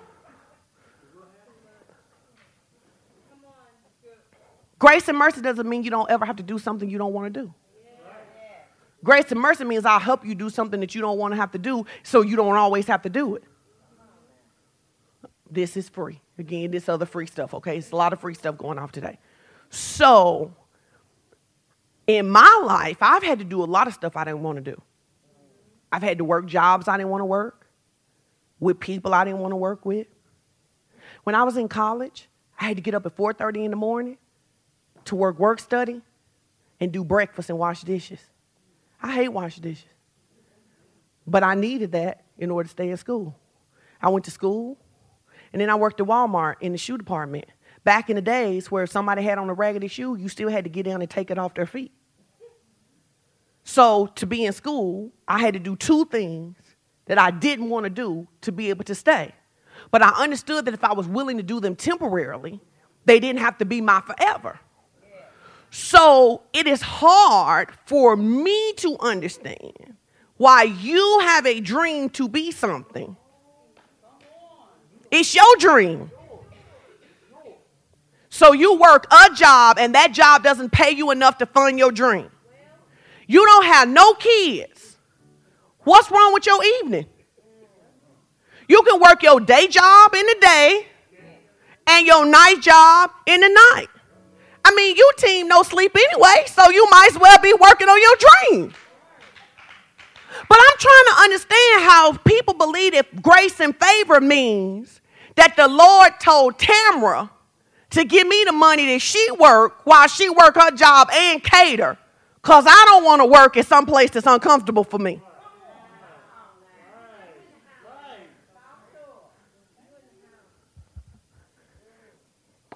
Grace and mercy doesn't mean you don't ever have to do something you don't want to do. Grace and mercy means I'll help you do something that you don't want to have to do so you don't always have to do it. This is free. Again, this other free stuff, okay? It's a lot of free stuff going off today. So, in my life, I've had to do a lot of stuff I didn't want to do. I've had to work jobs I didn't want to work with people I didn't want to work with. When I was in college, I had to get up at 4:30 in the morning to work work study and do breakfast and wash dishes. I hate washing dishes. But I needed that in order to stay in school. I went to school, and then I worked at Walmart in the shoe department. Back in the days where if somebody had on a raggedy shoe, you still had to get down and take it off their feet. So to be in school, I had to do two things that I didn't want to do to be able to stay. But I understood that if I was willing to do them temporarily, they didn't have to be my forever. So it is hard for me to understand why you have a dream to be something. It's your dream. So you work a job and that job doesn't pay you enough to fund your dream. You don't have no kids. What's wrong with your evening? You can work your day job in the day and your night job in the night. I mean, you team no sleep anyway, so you might as well be working on your dream. But I'm trying to understand how people believe that grace and favor means that the Lord told Tamara to give me the money that she worked while she worked her job and cater, because I don't want to work at some place that's uncomfortable for me.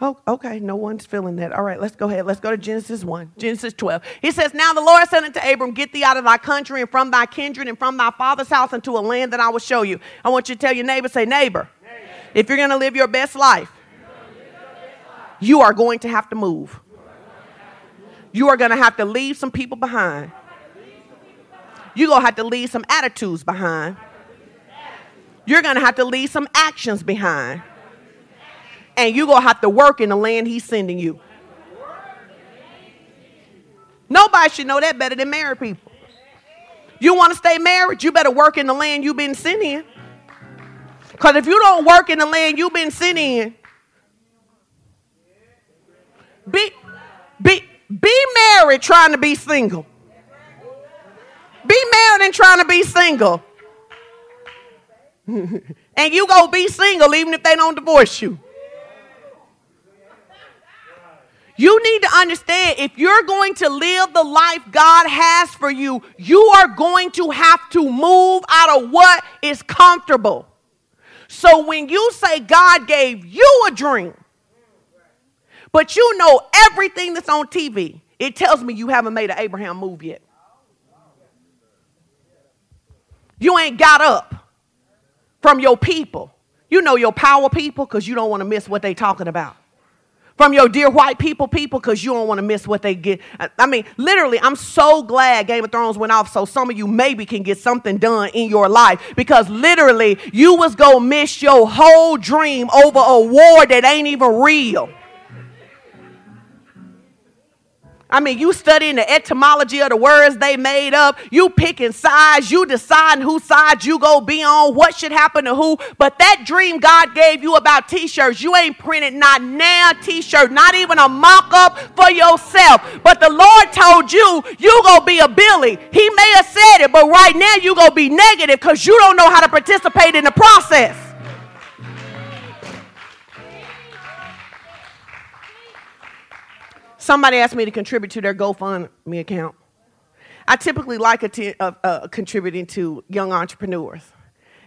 Oh, okay. No one's feeling that. All right, let's go ahead. Let's go to Genesis 1. Genesis 12. He says, Now the Lord said unto Abram, Get thee out of thy country and from thy kindred and from thy father's house into a land that I will show you. I want you to tell your neighbor, say, Neighbor, neighbor. if you're going to live your best life, you are going to have to move. You are going to have to leave some people behind. You're going to have to leave some attitudes behind. You're going to have to leave some actions behind and you're going to have to work in the land he's sending you. Nobody should know that better than married people. You want to stay married, you better work in the land you've been sent in. Because if you don't work in the land you've been sent in, be, be, be married trying to be single. Be married and trying to be single. *laughs* and you go be single even if they don't divorce you. You need to understand if you're going to live the life God has for you, you are going to have to move out of what is comfortable. So when you say God gave you a dream, but you know everything that's on TV, it tells me you haven't made an Abraham move yet. You ain't got up from your people. You know your power people because you don't want to miss what they talking about from your dear white people people because you don't want to miss what they get. I mean, literally, I'm so glad Game of Thrones went off so some of you maybe can get something done in your life because literally you was going to miss your whole dream over a war that ain't even real. I mean, you studying the etymology of the words they made up. You picking sides. You deciding whose side you go be on. What should happen to who. But that dream God gave you about t-shirts, you ain't printed not now t-shirt, not even a mock-up for yourself. But the Lord told you, you gonna be a Billy. He may have said it, but right now you gonna be negative because you don't know how to participate in the process. Somebody asked me to contribute to their GoFundMe account. I typically like uh, uh, contributing to young entrepreneurs,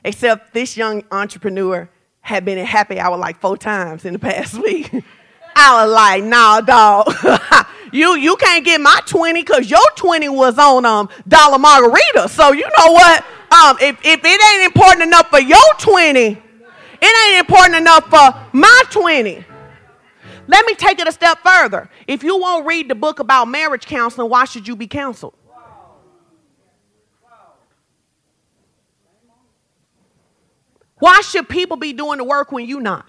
except this young entrepreneur had been in happy hour like four times in the *laughs* past week. I was like, nah, dog. *laughs* you you can't get my 20 because your 20 was on um dollar margarita. So you know what? Um, if, if it ain't important enough for your 20, it ain't important enough for my 20. Let me take it a step further. If you won't read the book about marriage counseling, why should you be counseled? Why should people be doing the work when you're not?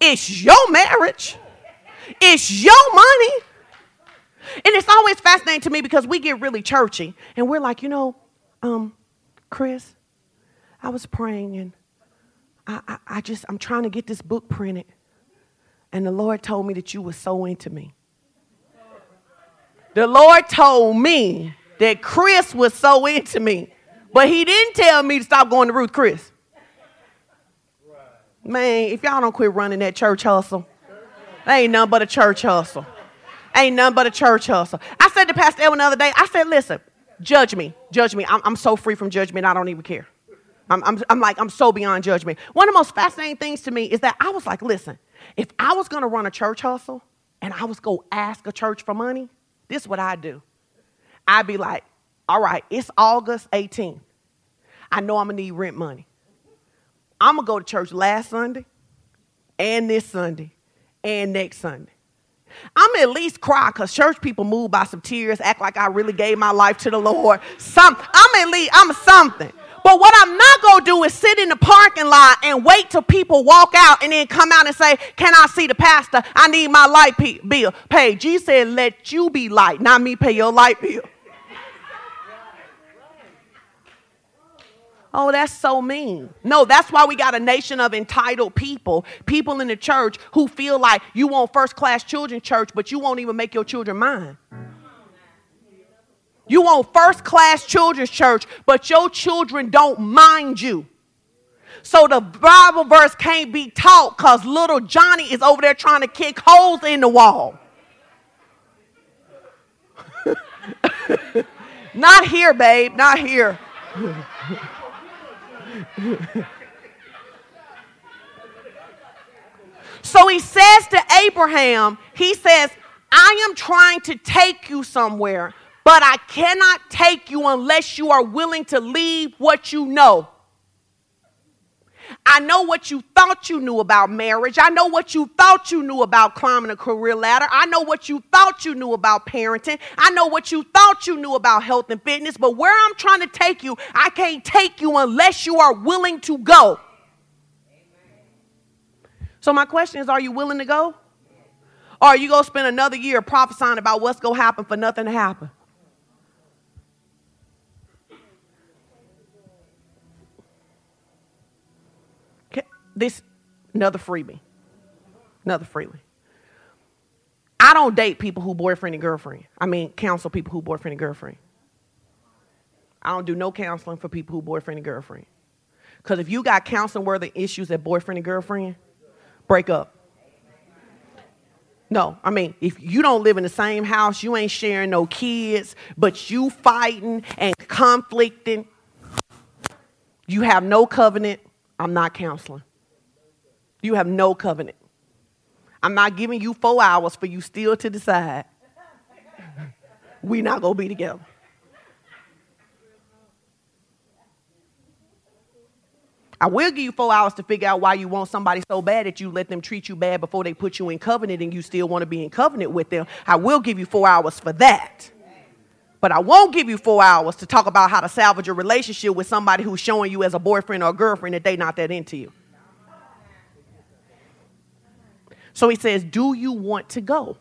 It's your marriage. It's your money. And it's always fascinating to me because we get really churchy and we're like, you know, um, Chris, I was praying and I, I, I just, I'm trying to get this book printed. And the Lord told me that you were so into me. The Lord told me that Chris was so into me, but he didn't tell me to stop going to Ruth Chris. Man, if y'all don't quit running that church hustle, ain't nothing but a church hustle. Ain't nothing but a church hustle. I said to Pastor Edwin the other day, I said, listen, judge me. Judge me. I'm, I'm so free from judgment, I don't even care. I'm, I'm, I'm like, I'm so beyond judgment. One of the most fascinating things to me is that I was like, listen, if I was going to run a church hustle and I was going to ask a church for money, this is what I'd do. I'd be like, all right, it's August 18th. I know I'm going to need rent money. I'm going to go to church last Sunday and this Sunday and next Sunday. I'm at least cry because church people move by some tears, act like I really gave my life to the Lord. Some, I'm at least, I'm something. But what I'm not going to do is sit in the parking lot and wait till people walk out and then come out and say, Can I see the pastor? I need my light bill paid. Jesus said, Let you be light, not me pay your light bill. *laughs* Oh, that's so mean. No, that's why we got a nation of entitled people, people in the church who feel like you want first class children church, but you won't even make your children mine. You want first class children's church, but your children don't mind you. So the Bible verse can't be taught because little Johnny is over there trying to kick holes in the wall. *laughs* Not here, babe. Not here. *laughs* so he says to Abraham, he says, I am trying to take you somewhere, but I cannot take you unless you are willing to leave what you know. I know what you thought you knew about marriage. I know what you thought you knew about climbing a career ladder. I know what you thought you knew about parenting. I know what you thought you knew about health and fitness. But where I'm trying to take you, I can't take you unless you are willing to go. So, my question is are you willing to go? Or are you going to spend another year prophesying about what's going to happen for nothing to happen? This another freebie. Another freebie. I don't date people who boyfriend and girlfriend. I mean, counsel people who boyfriend and girlfriend. I don't do no counseling for people who boyfriend and girlfriend. Because if you got counseling worthy issues at boyfriend and girlfriend, break up. No, I mean, if you don't live in the same house, you ain't sharing no kids, but you fighting and conflicting, you have no covenant, I'm not counseling. You have no covenant. I'm not giving you four hours for you still to decide. we not gonna be together. I will give you four hours to figure out why you want somebody so bad that you let them treat you bad before they put you in covenant and you still want to be in covenant with them. I will give you four hours for that. But I won't give you four hours to talk about how to salvage a relationship with somebody who's showing you as a boyfriend or a girlfriend that they not that into you. So he says, Do you want to go?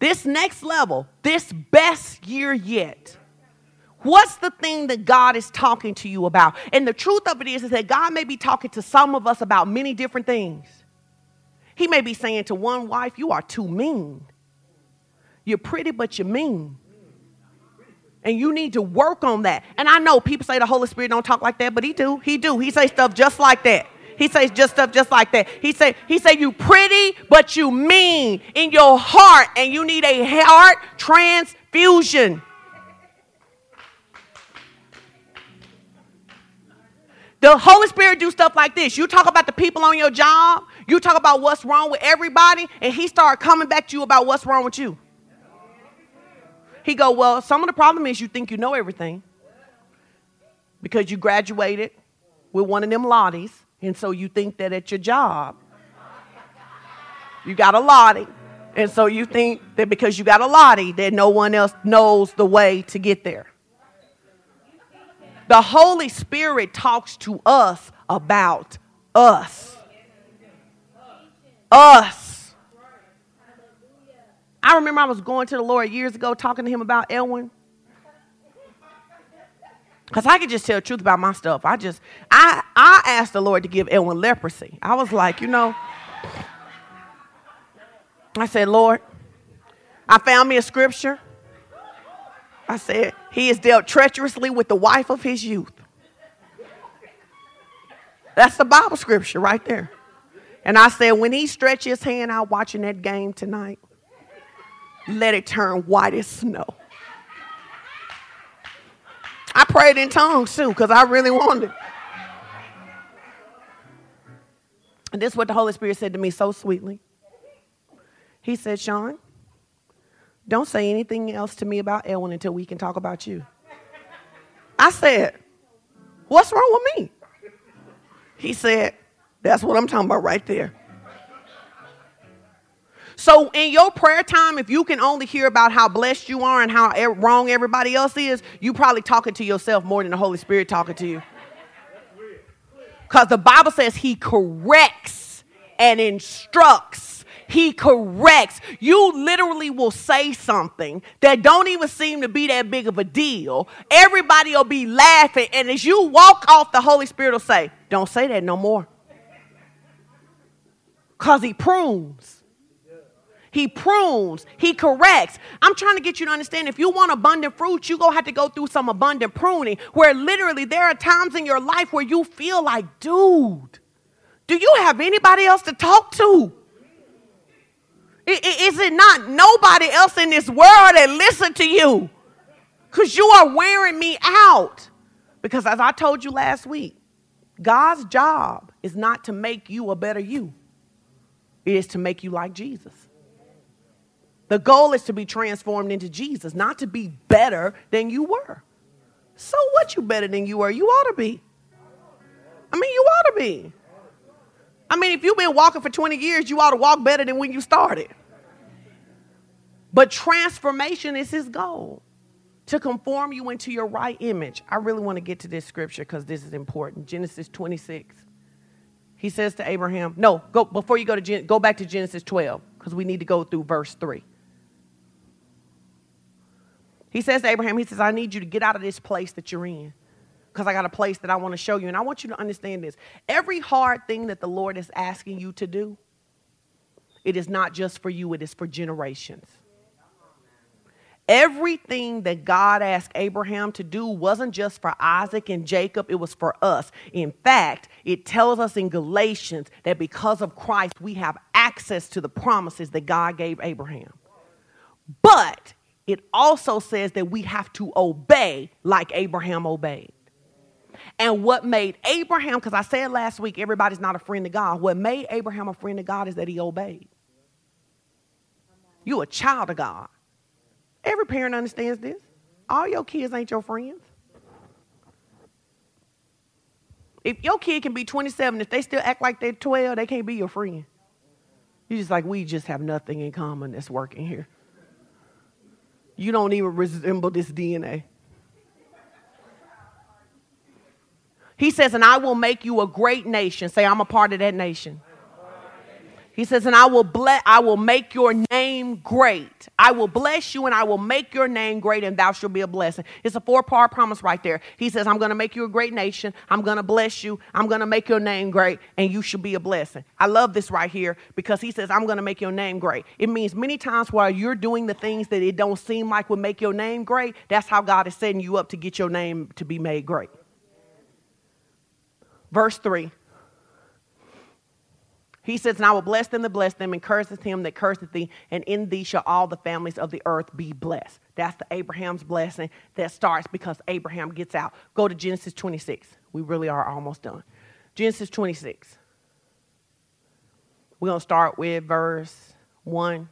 This next level, this best year yet. What's the thing that God is talking to you about? And the truth of it is, is that God may be talking to some of us about many different things. He may be saying to one wife, You are too mean. You're pretty, but you're mean. And you need to work on that. And I know people say the Holy Spirit don't talk like that, but he do. He do. He say stuff just like that. He says just stuff just like that. He say he say you pretty but you mean in your heart and you need a heart transfusion. The Holy Spirit do stuff like this. You talk about the people on your job, you talk about what's wrong with everybody, and he start coming back to you about what's wrong with you. He go, well, some of the problem is you think you know everything because you graduated with one of them lotties, and so you think that at your job you got a lottie, and so you think that because you got a lottie that no one else knows the way to get there. The Holy Spirit talks to us about us. Us. I remember I was going to the Lord years ago talking to him about Elwin. Because I could just tell truth about my stuff. I just, I, I asked the Lord to give Elwin leprosy. I was like, you know, I said, Lord, I found me a scripture. I said, He has dealt treacherously with the wife of his youth. That's the Bible scripture right there. And I said, when he stretched his hand out watching that game tonight, let it turn white as snow. I prayed in tongues too, because I really wanted. And this is what the Holy Spirit said to me so sweetly. He said, Sean, don't say anything else to me about Elwin until we can talk about you. I said, What's wrong with me? He said, That's what I'm talking about right there. So, in your prayer time, if you can only hear about how blessed you are and how wrong everybody else is, you're probably talking to yourself more than the Holy Spirit talking to you. Because the Bible says He corrects and instructs. He corrects. You literally will say something that don't even seem to be that big of a deal. Everybody will be laughing, and as you walk off, the Holy Spirit will say, "Don't say that no more," because He prunes. He prunes, he corrects. I'm trying to get you to understand if you want abundant fruit, you're going to have to go through some abundant pruning where literally there are times in your life where you feel like, dude, do you have anybody else to talk to? Is it not nobody else in this world that listen to you? Because you are wearing me out. Because as I told you last week, God's job is not to make you a better you. It is to make you like Jesus. The goal is to be transformed into Jesus, not to be better than you were. So what you better than you were? You ought to be. I mean, you ought to be. I mean, if you've been walking for 20 years, you ought to walk better than when you started. But transformation is his goal to conform you into your right image. I really want to get to this scripture because this is important. Genesis 26. He says to Abraham, no, go before you go to go back to Genesis 12 because we need to go through verse 3. He says to Abraham, He says, I need you to get out of this place that you're in because I got a place that I want to show you. And I want you to understand this every hard thing that the Lord is asking you to do, it is not just for you, it is for generations. Everything that God asked Abraham to do wasn't just for Isaac and Jacob, it was for us. In fact, it tells us in Galatians that because of Christ, we have access to the promises that God gave Abraham. But it also says that we have to obey like Abraham obeyed. And what made Abraham, because I said last week, everybody's not a friend of God. What made Abraham a friend of God is that he obeyed. You a child of God. Every parent understands this. All your kids ain't your friends. If your kid can be 27, if they still act like they're 12, they can't be your friend. You're just like, we just have nothing in common that's working here. You don't even resemble this DNA. He says, and I will make you a great nation. Say, I'm a part of that nation. He says, and I will bless, I will make your name great. I will bless you and I will make your name great, and thou shalt be a blessing. It's a four-part promise right there. He says, I'm gonna make you a great nation, I'm gonna bless you, I'm gonna make your name great, and you shall be a blessing. I love this right here because he says, I'm gonna make your name great. It means many times while you're doing the things that it don't seem like would make your name great, that's how God is setting you up to get your name to be made great. Verse 3. He says, And I will bless them that bless them, and curseth him that curseth thee, and in thee shall all the families of the earth be blessed. That's the Abraham's blessing that starts because Abraham gets out. Go to Genesis 26. We really are almost done. Genesis 26. We're going to start with verse 1.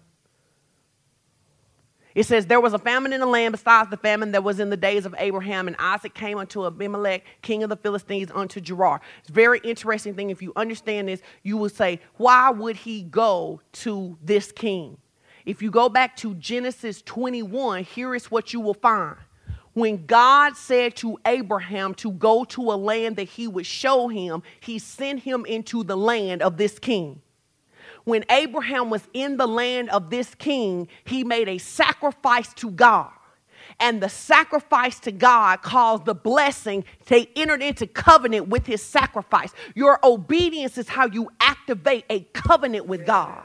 It says, There was a famine in the land besides the famine that was in the days of Abraham, and Isaac came unto Abimelech, king of the Philistines, unto Gerar. It's very interesting thing. If you understand this, you will say, Why would he go to this king? If you go back to Genesis 21, here is what you will find. When God said to Abraham to go to a land that he would show him, he sent him into the land of this king when Abraham was in the land of this king, he made a sacrifice to God. And the sacrifice to God caused the blessing. They entered into covenant with his sacrifice. Your obedience is how you activate a covenant with God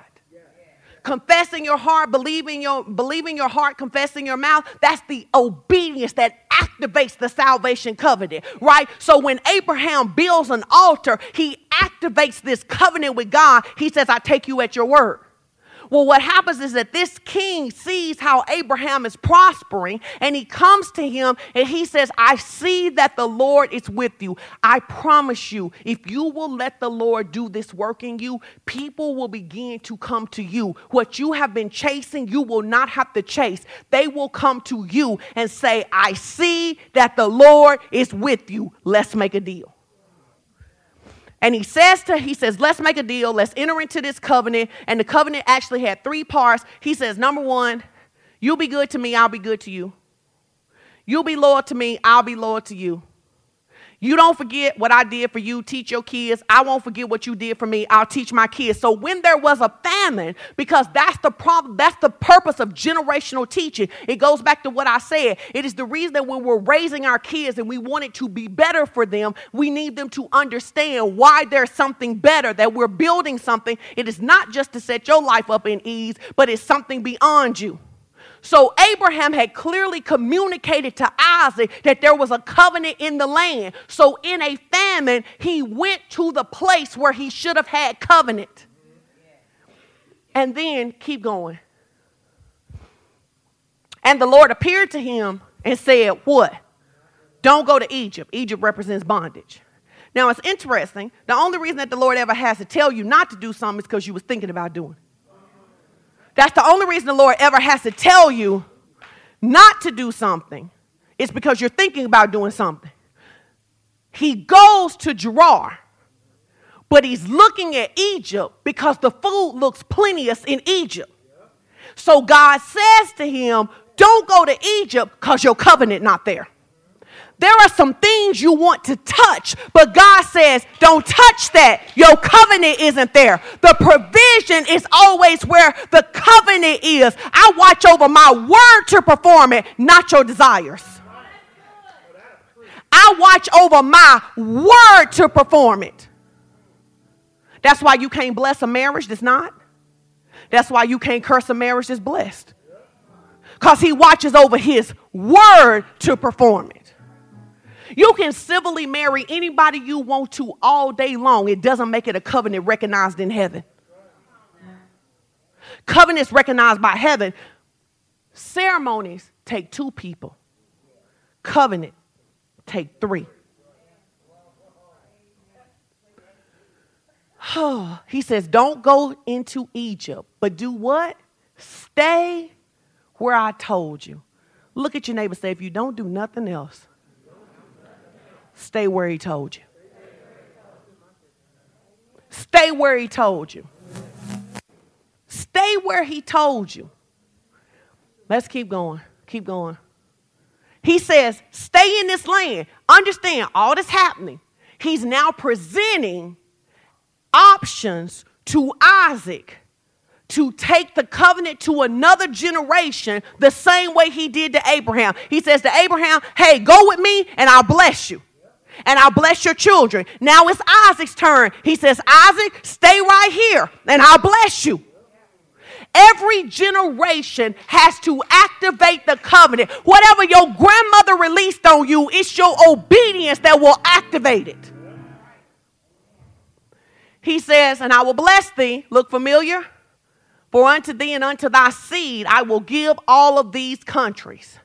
confessing your heart, believing your believing your heart, confessing your mouth, that's the obedience that activates the salvation covenant, right? So when Abraham builds an altar, he activates this covenant with God. He says, I take you at your word. Well, what happens is that this king sees how Abraham is prospering and he comes to him and he says, I see that the Lord is with you. I promise you, if you will let the Lord do this work in you, people will begin to come to you. What you have been chasing, you will not have to chase. They will come to you and say, I see that the Lord is with you. Let's make a deal. And he says to he says, let's make a deal. Let's enter into this covenant. And the covenant actually had three parts. He says, number one, you'll be good to me, I'll be good to you. You'll be loyal to me, I'll be loyal to you. You don't forget what I did for you. Teach your kids. I won't forget what you did for me. I'll teach my kids. So when there was a famine, because that's the problem, that's the purpose of generational teaching. It goes back to what I said. It is the reason that when we're raising our kids and we want it to be better for them, we need them to understand why there's something better, that we're building something. It is not just to set your life up in ease, but it's something beyond you. So Abraham had clearly communicated to Isaac that there was a covenant in the land. So in a famine, he went to the place where he should have had covenant. And then keep going. And the Lord appeared to him and said, What? Don't go to Egypt. Egypt represents bondage. Now it's interesting. The only reason that the Lord ever has to tell you not to do something is because you was thinking about doing it. That's the only reason the Lord ever has to tell you not to do something. It's because you're thinking about doing something. He goes to Gerar, but he's looking at Egypt because the food looks plenteous in Egypt. So God says to him, Don't go to Egypt because your covenant not there. There are some things you want to touch, but God says, don't touch that. Your covenant isn't there. The provision is always where the covenant is. I watch over my word to perform it, not your desires. I watch over my word to perform it. That's why you can't bless a marriage that's not. That's why you can't curse a marriage that's blessed. Because he watches over his word to perform it. You can civilly marry anybody you want to all day long. It doesn't make it a covenant recognized in heaven. Covenants recognized by heaven. Ceremonies take two people. Covenant take three. *sighs* he says, Don't go into Egypt, but do what? Stay where I told you. Look at your neighbor say, if you don't do nothing else, Stay where he told you. Stay where he told you. Stay where he told you. Let's keep going. Keep going. He says, Stay in this land. Understand all this happening. He's now presenting options to Isaac to take the covenant to another generation the same way he did to Abraham. He says to Abraham, Hey, go with me and I'll bless you and I'll bless your children. Now it's Isaac's turn. He says, Isaac, stay right here and I'll bless you. Every generation has to activate the covenant. Whatever your grandmother released on you, it's your obedience that will activate it. He says, And I will bless thee. Look familiar? For unto thee and unto thy seed I will give all of these countries.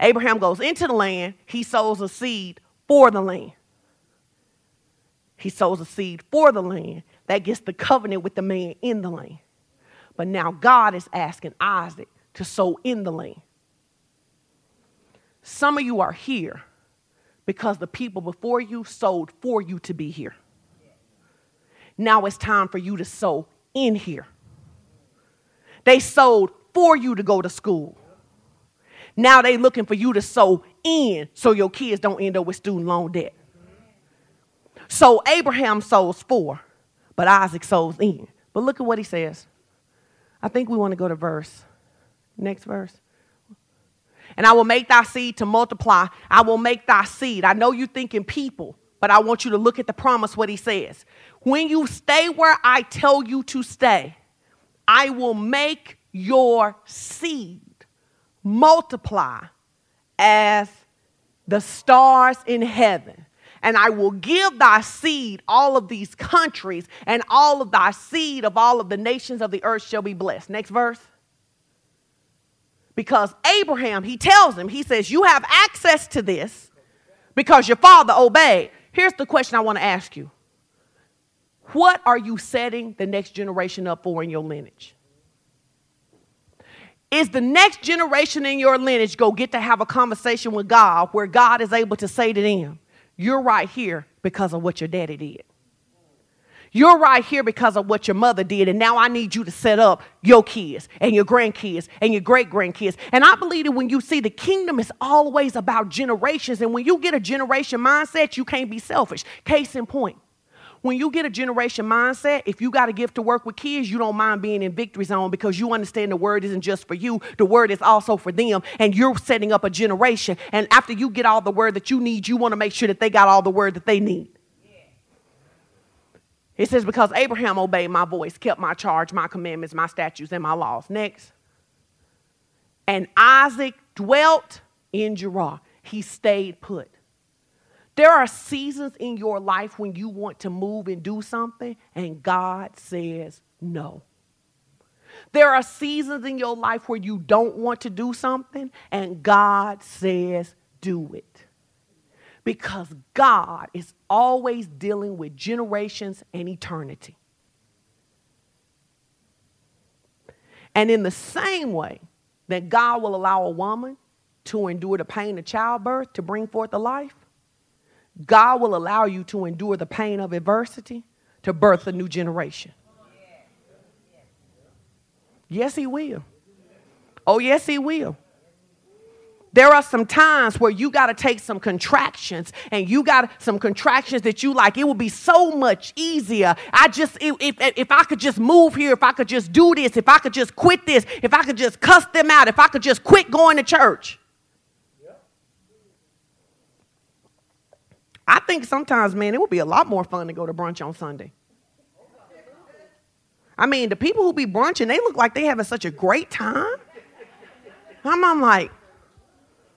Abraham goes into the land, he sows a seed for the land. He sows a seed for the land that gets the covenant with the man in the land. But now God is asking Isaac to sow in the land. Some of you are here because the people before you sold for you to be here. Now it's time for you to sow in here. They sold for you to go to school. Now they looking for you to sow in so your kids don't end up with student loan debt. So Abraham sows for, but Isaac sows in. But look at what he says. I think we want to go to verse. Next verse. And I will make thy seed to multiply. I will make thy seed. I know you're thinking people, but I want you to look at the promise, what he says. When you stay where I tell you to stay, I will make your seed multiply as the stars in heaven. And I will give thy seed all of these countries, and all of thy seed of all of the nations of the earth shall be blessed. Next verse. Because Abraham, he tells him, he says, You have access to this because your father obeyed. Here's the question I want to ask you What are you setting the next generation up for in your lineage? Is the next generation in your lineage go get to have a conversation with God where God is able to say to them, You're right here because of what your daddy did? You're right here because of what your mother did, and now I need you to set up your kids and your grandkids and your great grandkids. And I believe that when you see the kingdom is always about generations, and when you get a generation mindset, you can't be selfish. Case in point, when you get a generation mindset, if you got a gift to work with kids, you don't mind being in victory zone because you understand the word isn't just for you, the word is also for them, and you're setting up a generation. And after you get all the word that you need, you want to make sure that they got all the word that they need. It says, Because Abraham obeyed my voice, kept my charge, my commandments, my statutes, and my laws. Next. And Isaac dwelt in Gerar. He stayed put. There are seasons in your life when you want to move and do something, and God says no. There are seasons in your life where you don't want to do something, and God says do it because God is always dealing with generations and eternity. And in the same way that God will allow a woman to endure the pain of childbirth to bring forth a life, God will allow you to endure the pain of adversity to birth a new generation. Yes, He will. Oh, yes, He will. There are some times where you got to take some contractions and you got some contractions that you like. It would be so much easier. I just, if, if, if I could just move here, if I could just do this, if I could just quit this, if I could just cuss them out, if I could just quit going to church. I think sometimes, man, it would be a lot more fun to go to brunch on Sunday. I mean, the people who be brunching, they look like they having such a great time. I'm, I'm like,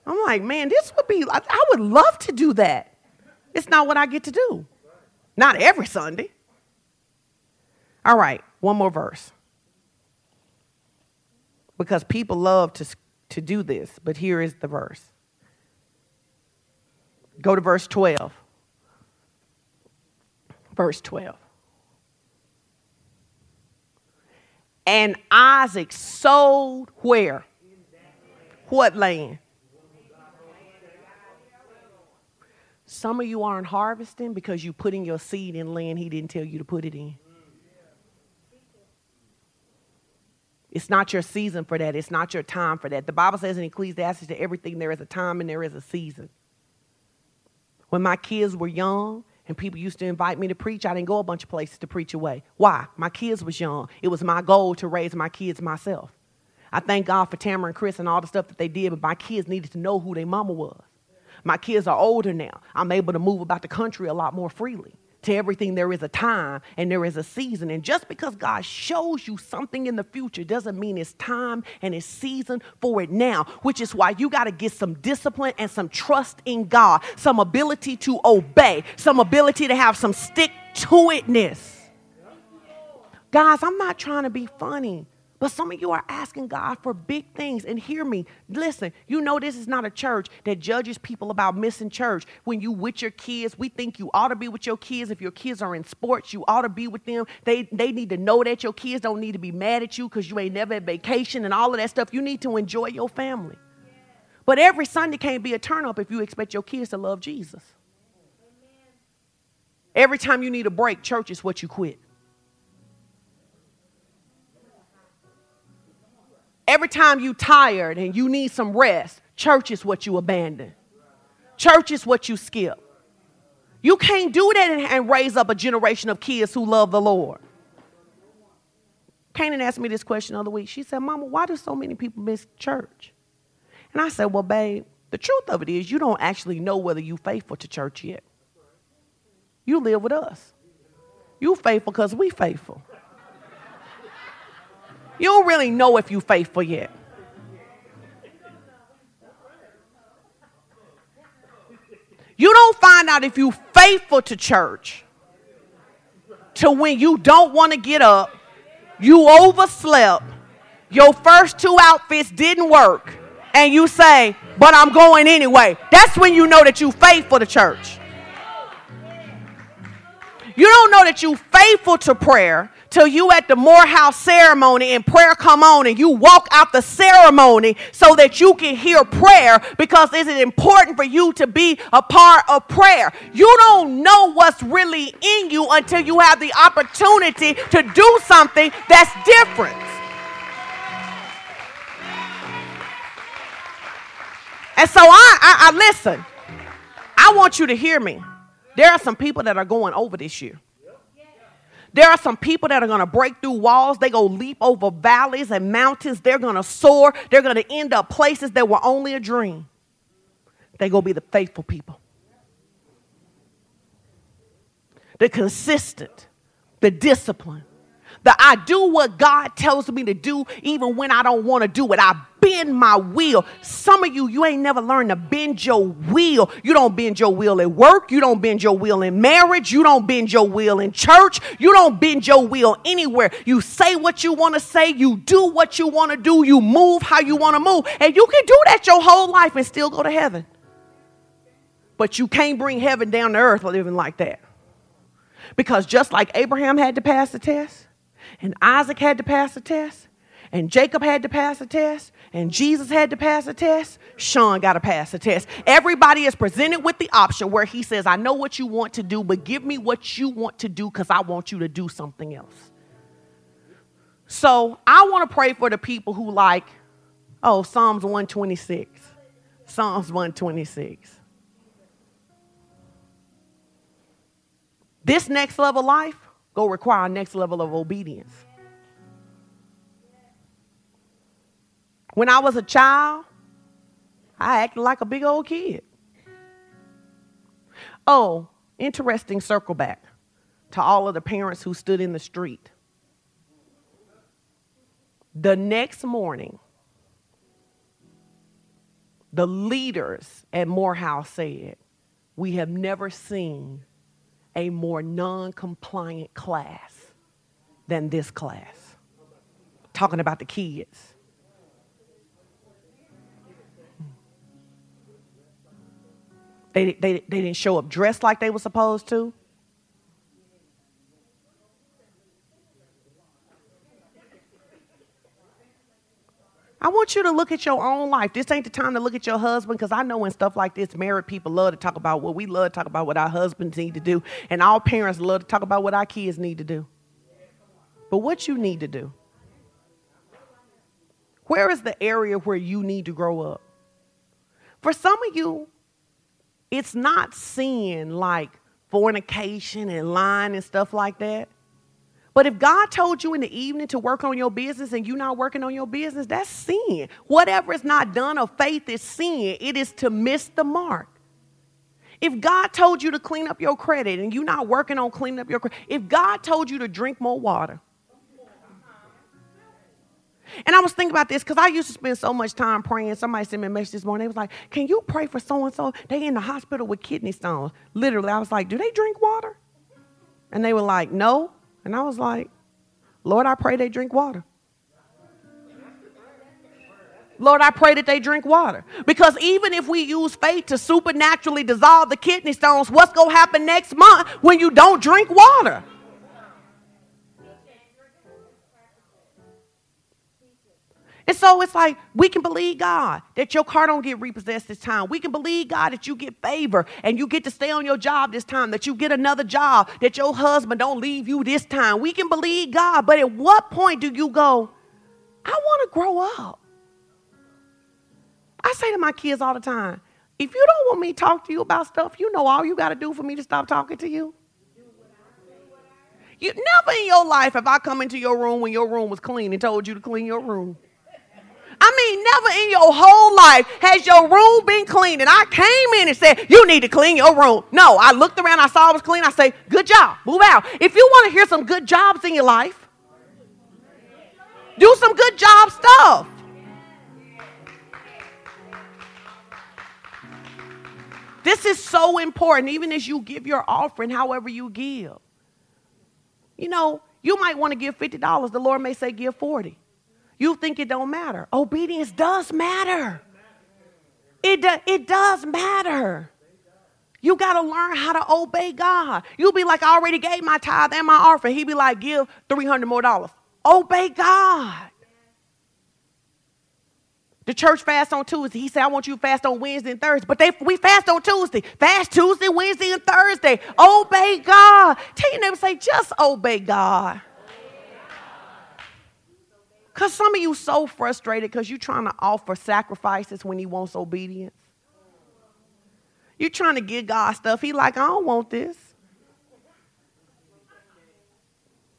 I'm like, man, this would be, I would love to do that. It's not what I get to do. Not every Sunday. All right, one more verse. Because people love to, to do this, but here is the verse. Go to verse 12. Verse 12. And Isaac sold where? What land? Some of you aren't harvesting because you're putting your seed in land he didn't tell you to put it in. It's not your season for that. It's not your time for that. The Bible says in Ecclesiastes that everything there is a time and there is a season. When my kids were young and people used to invite me to preach, I didn't go a bunch of places to preach away. Why? My kids was young. It was my goal to raise my kids myself. I thank God for Tamara and Chris and all the stuff that they did, but my kids needed to know who their mama was. My kids are older now. I'm able to move about the country a lot more freely. To everything, there is a time and there is a season. And just because God shows you something in the future doesn't mean it's time and it's season for it now, which is why you got to get some discipline and some trust in God, some ability to obey, some ability to have some stick to itness. Guys, I'm not trying to be funny. But some of you are asking God for big things. And hear me. Listen, you know this is not a church that judges people about missing church. When you with your kids, we think you ought to be with your kids. If your kids are in sports, you ought to be with them. They, they need to know that your kids don't need to be mad at you because you ain't never at vacation and all of that stuff. You need to enjoy your family. But every Sunday can't be a turn up if you expect your kids to love Jesus. Every time you need a break, church is what you quit. Every time you tired and you need some rest, church is what you abandon. Church is what you skip. You can't do that and, raise up a generation of kids who love the Lord. Kanan asked me this question the other week. She said, Mama, why do so many people miss church? And I said, Well, babe, the truth of it is you don't actually know whether you're faithful to church yet. You live with us. You faithful because we faithful. You don't really know if you're faithful yet. You don't find out if you're faithful to church to when you don't want to get up, you overslept, your first two outfits didn't work, and you say, but I'm going anyway. That's when you know that you're faithful to church. You don't know that you're faithful to prayer till you at the Morehouse ceremony and prayer come on and you walk out the ceremony so that you can hear prayer because is it important for you to be a part of prayer. You don't know what's really in you until you have the opportunity to do something that's different. And so I, I, I listen. I want you to hear me. There are some people that are going over this year. There are some people that are going to break through walls. They go leap over valleys and mountains. They're going to soar. They're going to end up places that were only a dream. They're going to be the faithful people. The consistent, the discipline, the I do what God tells me to do even when I don't want to do it. I bend my will. Some of you, you ain't never learned to bend your will. You don't bend your will at work. You don't bend your will in marriage. You don't bend your will in church. You don't bend your will anywhere. You say what you want to say. You do what you want to do. You move how you want to move. And you can do that your whole life and still go to heaven. But you can't bring heaven down to earth living like that. Because just like Abraham had to pass the test, and Isaac had to pass a test, and Jacob had to pass a test, and Jesus had to pass a test, Sean got to pass a test. Everybody is presented with the option where he says, I know what you want to do, but give me what you want to do because I want you to do something else. So I want to pray for the people who like, oh, Psalms 126. Psalms 126. This next level life go require a next level of obedience. When I was a child, I acted like a big old kid. Oh, interesting circle back to all of the parents who stood in the street. The next morning, the leaders at Morehouse said, We have never seen a more non compliant class than this class. Talking about the kids. They, they, they didn't show up dressed like they were supposed to. I want you to look at your own life. This ain't the time to look at your husband because I know when stuff like this, married people love to talk about what we love to talk about what our husbands need to do, and all parents love to talk about what our kids need to do. But what you need to do? Where is the area where you need to grow up? For some of you, it's not sin like fornication and lying and stuff like that. But if God told you in the evening to work on your business and you're not working on your business, that's sin. Whatever is not done of faith is sin. It is to miss the mark. If God told you to clean up your credit and you're not working on cleaning up your credit, if God told you to drink more water, and I was thinking about this because I used to spend so much time praying. Somebody sent me a message this morning. They was like, Can you pray for so and so? They in the hospital with kidney stones. Literally, I was like, Do they drink water? And they were like, No. And I was like, Lord, I pray they drink water. Lord, I pray that they drink water. Because even if we use faith to supernaturally dissolve the kidney stones, what's going to happen next month when you don't drink water? And so it's like we can believe God that your car don't get repossessed this time. We can believe God that you get favor and you get to stay on your job this time, that you get another job, that your husband don't leave you this time. We can believe God, but at what point do you go, I want to grow up? I say to my kids all the time, if you don't want me to talk to you about stuff, you know all you got to do for me to stop talking to you. You never in your life have I come into your room when your room was clean and told you to clean your room. I mean, never in your whole life has your room been clean. And I came in and said, You need to clean your room. No, I looked around, I saw it was clean. I say, Good job, move out. If you want to hear some good jobs in your life, do some good job stuff. This is so important, even as you give your offering, however you give. You know, you might want to give $50. The Lord may say, Give 40 you think it don't matter. Obedience does matter. It, do, it does matter. You got to learn how to obey God. You'll be like, I already gave my tithe and my offering. He'd be like, give 300 more dollars. Obey God. The church fast on Tuesday. He said, I want you to fast on Wednesday and Thursday. But they, we fast on Tuesday. Fast Tuesday, Wednesday, and Thursday. Obey God. Tell your neighbor, say, just obey God. Because some of you so frustrated because you're trying to offer sacrifices when he wants obedience. You're trying to give God stuff. He like, I don't want this.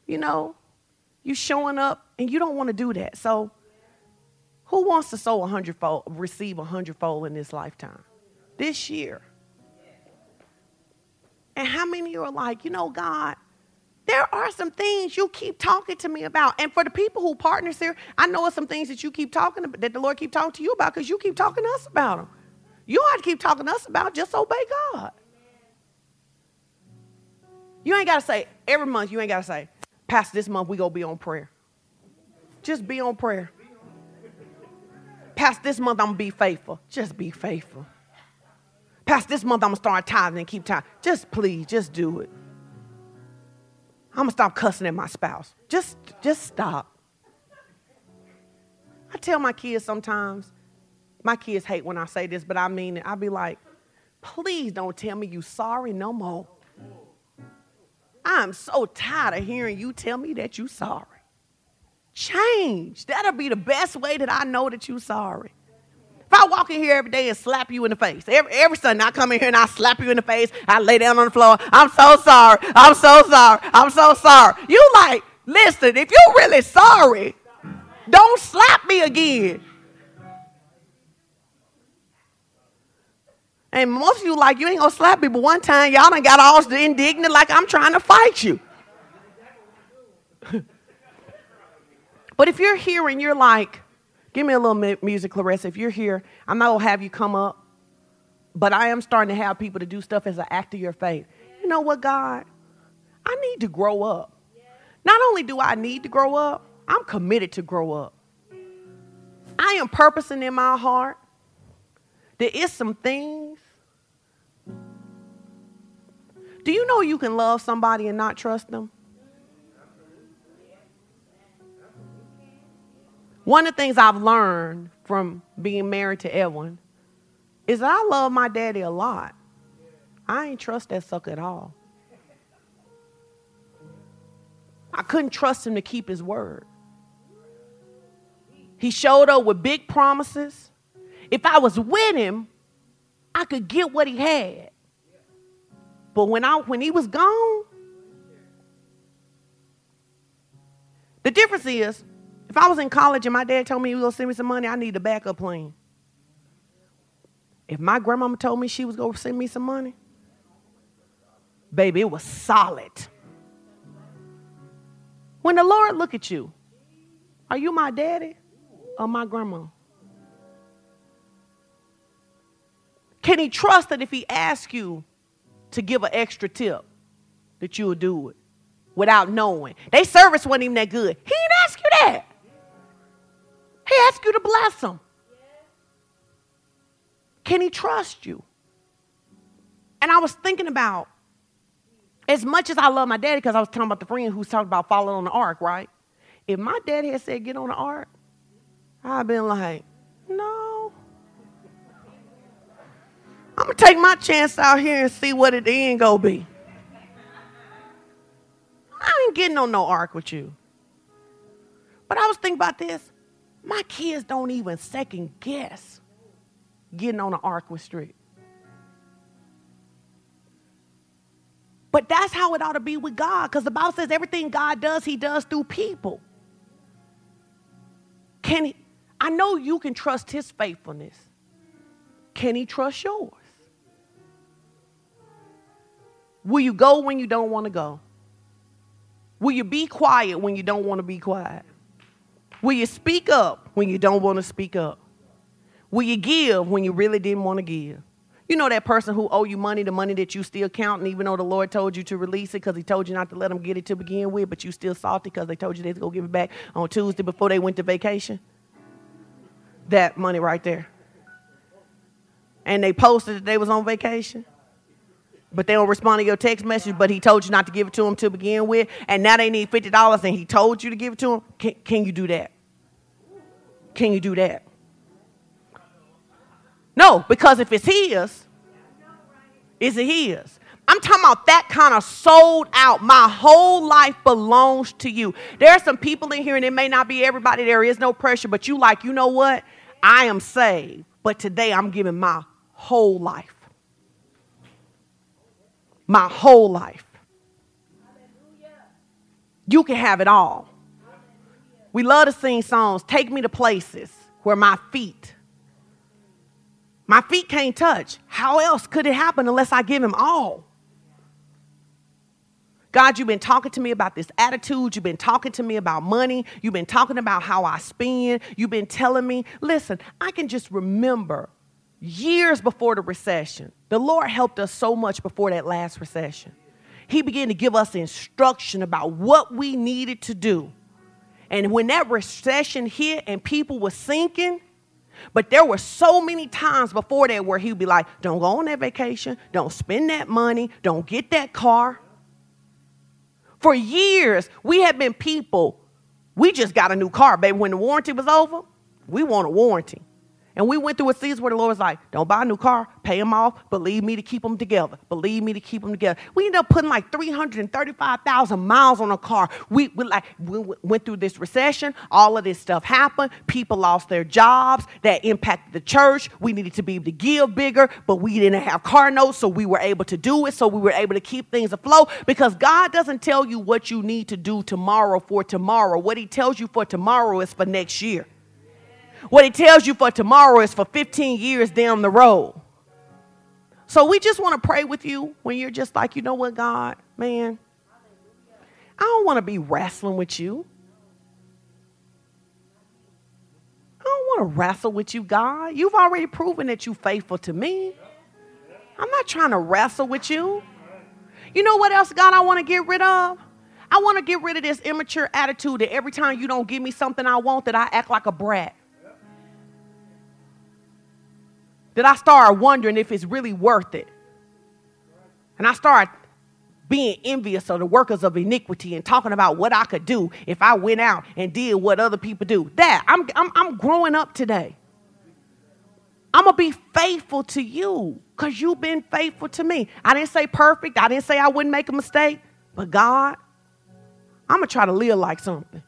You know, you showing up and you don't want to do that. So who wants to sow a hundredfold, receive a hundredfold in this lifetime? This year. And how many are like, you know, God, there are some things you keep talking to me about. And for the people who partners here, I know some things that you keep talking about, that the Lord keep talking to you about because you keep talking to us about them. You don't to keep talking to us about, just obey God. You ain't got to say, every month, you ain't got to say, Pastor, this month we going to be on prayer. Just be on prayer. Pastor, this month I'm going to be faithful. Just be faithful. Pastor, this month I'm going to start tithing and keep tithing. Just please, just do it. I'm gonna stop cussing at my spouse. Just, just stop. I tell my kids sometimes, my kids hate when I say this, but I mean it. I be like, please don't tell me you sorry no more. I'm so tired of hearing you tell me that you sorry. Change. That'll be the best way that I know that you sorry. If I walk in here every day and slap you in the face, every, every Sunday I come in here and I slap you in the face, I lay down on the floor, I'm so sorry, I'm so sorry, I'm so sorry. You like, listen, if you're really sorry, don't slap me again. And most of you like, you ain't gonna slap me, but one time y'all done got all indignant like I'm trying to fight you. *laughs* but if you're here and you're like, Give me a little music, Clarissa. If you're here, I'm not going to have you come up, but I am starting to have people to do stuff as an act of your faith. You know what, God? I need to grow up. Not only do I need to grow up, I'm committed to grow up. I am purposing in my heart. There is some things. Do you know you can love somebody and not trust them? One of the things I've learned from being married to Edwin is that I love my daddy a lot. I ain't trust that sucker at all. I couldn't trust him to keep his word. He showed up with big promises. If I was with him, I could get what he had. But when I when he was gone, the difference is if I was in college and my dad told me he was going to send me some money, I need a backup plan. If my grandmama told me she was going to send me some money, baby, it was solid. When the Lord look at you, are you my daddy or my grandma? Can he trust that if he asks you to give an extra tip, that you will do it without knowing? They service wasn't even that good. He didn't ask you that. He asked you to bless him. Can he trust you? And I was thinking about, as much as I love my daddy, because I was talking about the friend who's talking about falling on the ark, right? If my daddy had said, get on the ark, I've been like, no. I'm gonna take my chance out here and see what it end go be. I ain't getting on no ark with you. But I was thinking about this. My kids don't even second guess getting on an ark with Street. But that's how it ought to be with God, because the Bible says everything God does, He does through people. Can he, I know you can trust His faithfulness. Can He trust yours? Will you go when you don't want to go? Will you be quiet when you don't want to be quiet? Will you speak up when you don't want to speak up? Will you give when you really didn't want to give? You know that person who owe you money, the money that you still counting, even though the Lord told you to release it because He told you not to let them get it to begin with, but you still salty because they told you they going to go give it back on Tuesday before they went to vacation. That money right there. And they posted that they was on vacation but they don't respond to your text message, but he told you not to give it to them to begin with, and now they need $50 and he told you to give it to them, can, can you do that? Can you do that? No, because if it's his, is it his? I'm talking about that kind of sold out. My whole life belongs to you. There are some people in here, and it may not be everybody, there is no pressure, but you like, you know what? I am saved, but today I'm giving my whole life my whole life. You can have it all. We love to sing songs, take me to places where my feet, my feet can't touch. How else could it happen unless I give him all? God, you've been talking to me about this attitude. You've been talking to me about money. You've been talking about how I spend. You've been telling me, listen, I can just remember years before the recession. The Lord helped us so much before that last recession. He began to give us instruction about what we needed to do. And when that recession hit and people were sinking, but there were so many times before that where he'd be like, don't go on that vacation, don't spend that money, don't get that car. For years, we have been people, we just got a new car, baby. When the warranty was over, we want a warranty. And we went through a season where the Lord was like, don't buy a new car, pay them off, believe me to keep them together. Believe me to keep them together. We ended up putting like 335,000 miles on a car. We, we, like, we went through this recession. All of this stuff happened. People lost their jobs. That impacted the church. We needed to be able to give bigger, but we didn't have car notes, so we were able to do it. So we were able to keep things afloat because God doesn't tell you what you need to do tomorrow for tomorrow. What He tells you for tomorrow is for next year. What he tells you for tomorrow is for 15 years down the road. So we just want to pray with you when you're just like, you know what, God, man, I don't want to be wrestling with you. I don't want to wrestle with you, God. You've already proven that you're faithful to me. I'm not trying to wrestle with you. You know what else, God, I want to get rid of? I want to get rid of this immature attitude that every time you don't give me something I want, that I act like a brat. That I start wondering if it's really worth it. And I start being envious of the workers of iniquity and talking about what I could do if I went out and did what other people do. That, I'm, I'm, I'm growing up today. I'm going to be faithful to you because you've been faithful to me. I didn't say perfect. I didn't say I wouldn't make a mistake. But God, I'm going to try to live like something.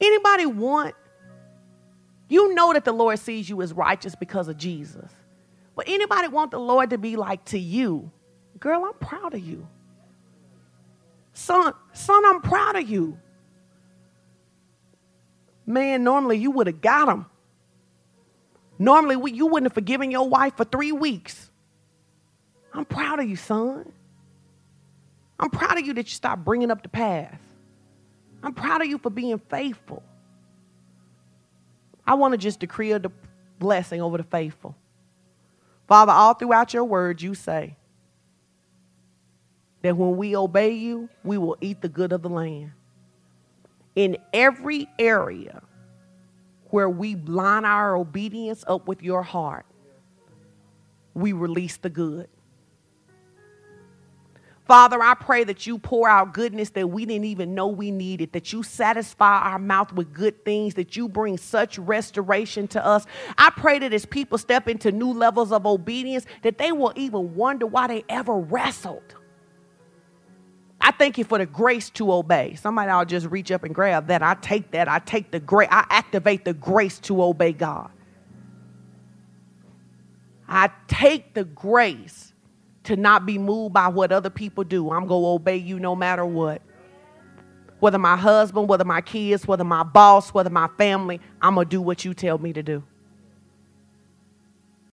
Anybody want you know that the Lord sees you as righteous because of Jesus. But anybody want the Lord to be like to you? Girl, I'm proud of you. Son, son, I'm proud of you. Man, normally you would have got him. Normally we, you wouldn't have forgiven your wife for three weeks. I'm proud of you, son. I'm proud of you that you stopped bringing up the past. I'm proud of you for being faithful. I want to just decree a blessing over the faithful. Father, all throughout your word, you say that when we obey you, we will eat the good of the land. In every area where we line our obedience up with your heart, we release the good. Father, I pray that you pour out goodness that we didn't even know we needed, that you satisfy our mouth with good things, that you bring such restoration to us. I pray that as people step into new levels of obedience, that they will even wonder why they ever wrestled. I thank you for the grace to obey. Somebody I'll just reach up and grab that. I take that. I take the grace. I activate the grace to obey God. I take the grace to not be moved by what other people do. I'm going to obey you no matter what. Whether my husband, whether my kids, whether my boss, whether my family, I'm going to do what you tell me to do.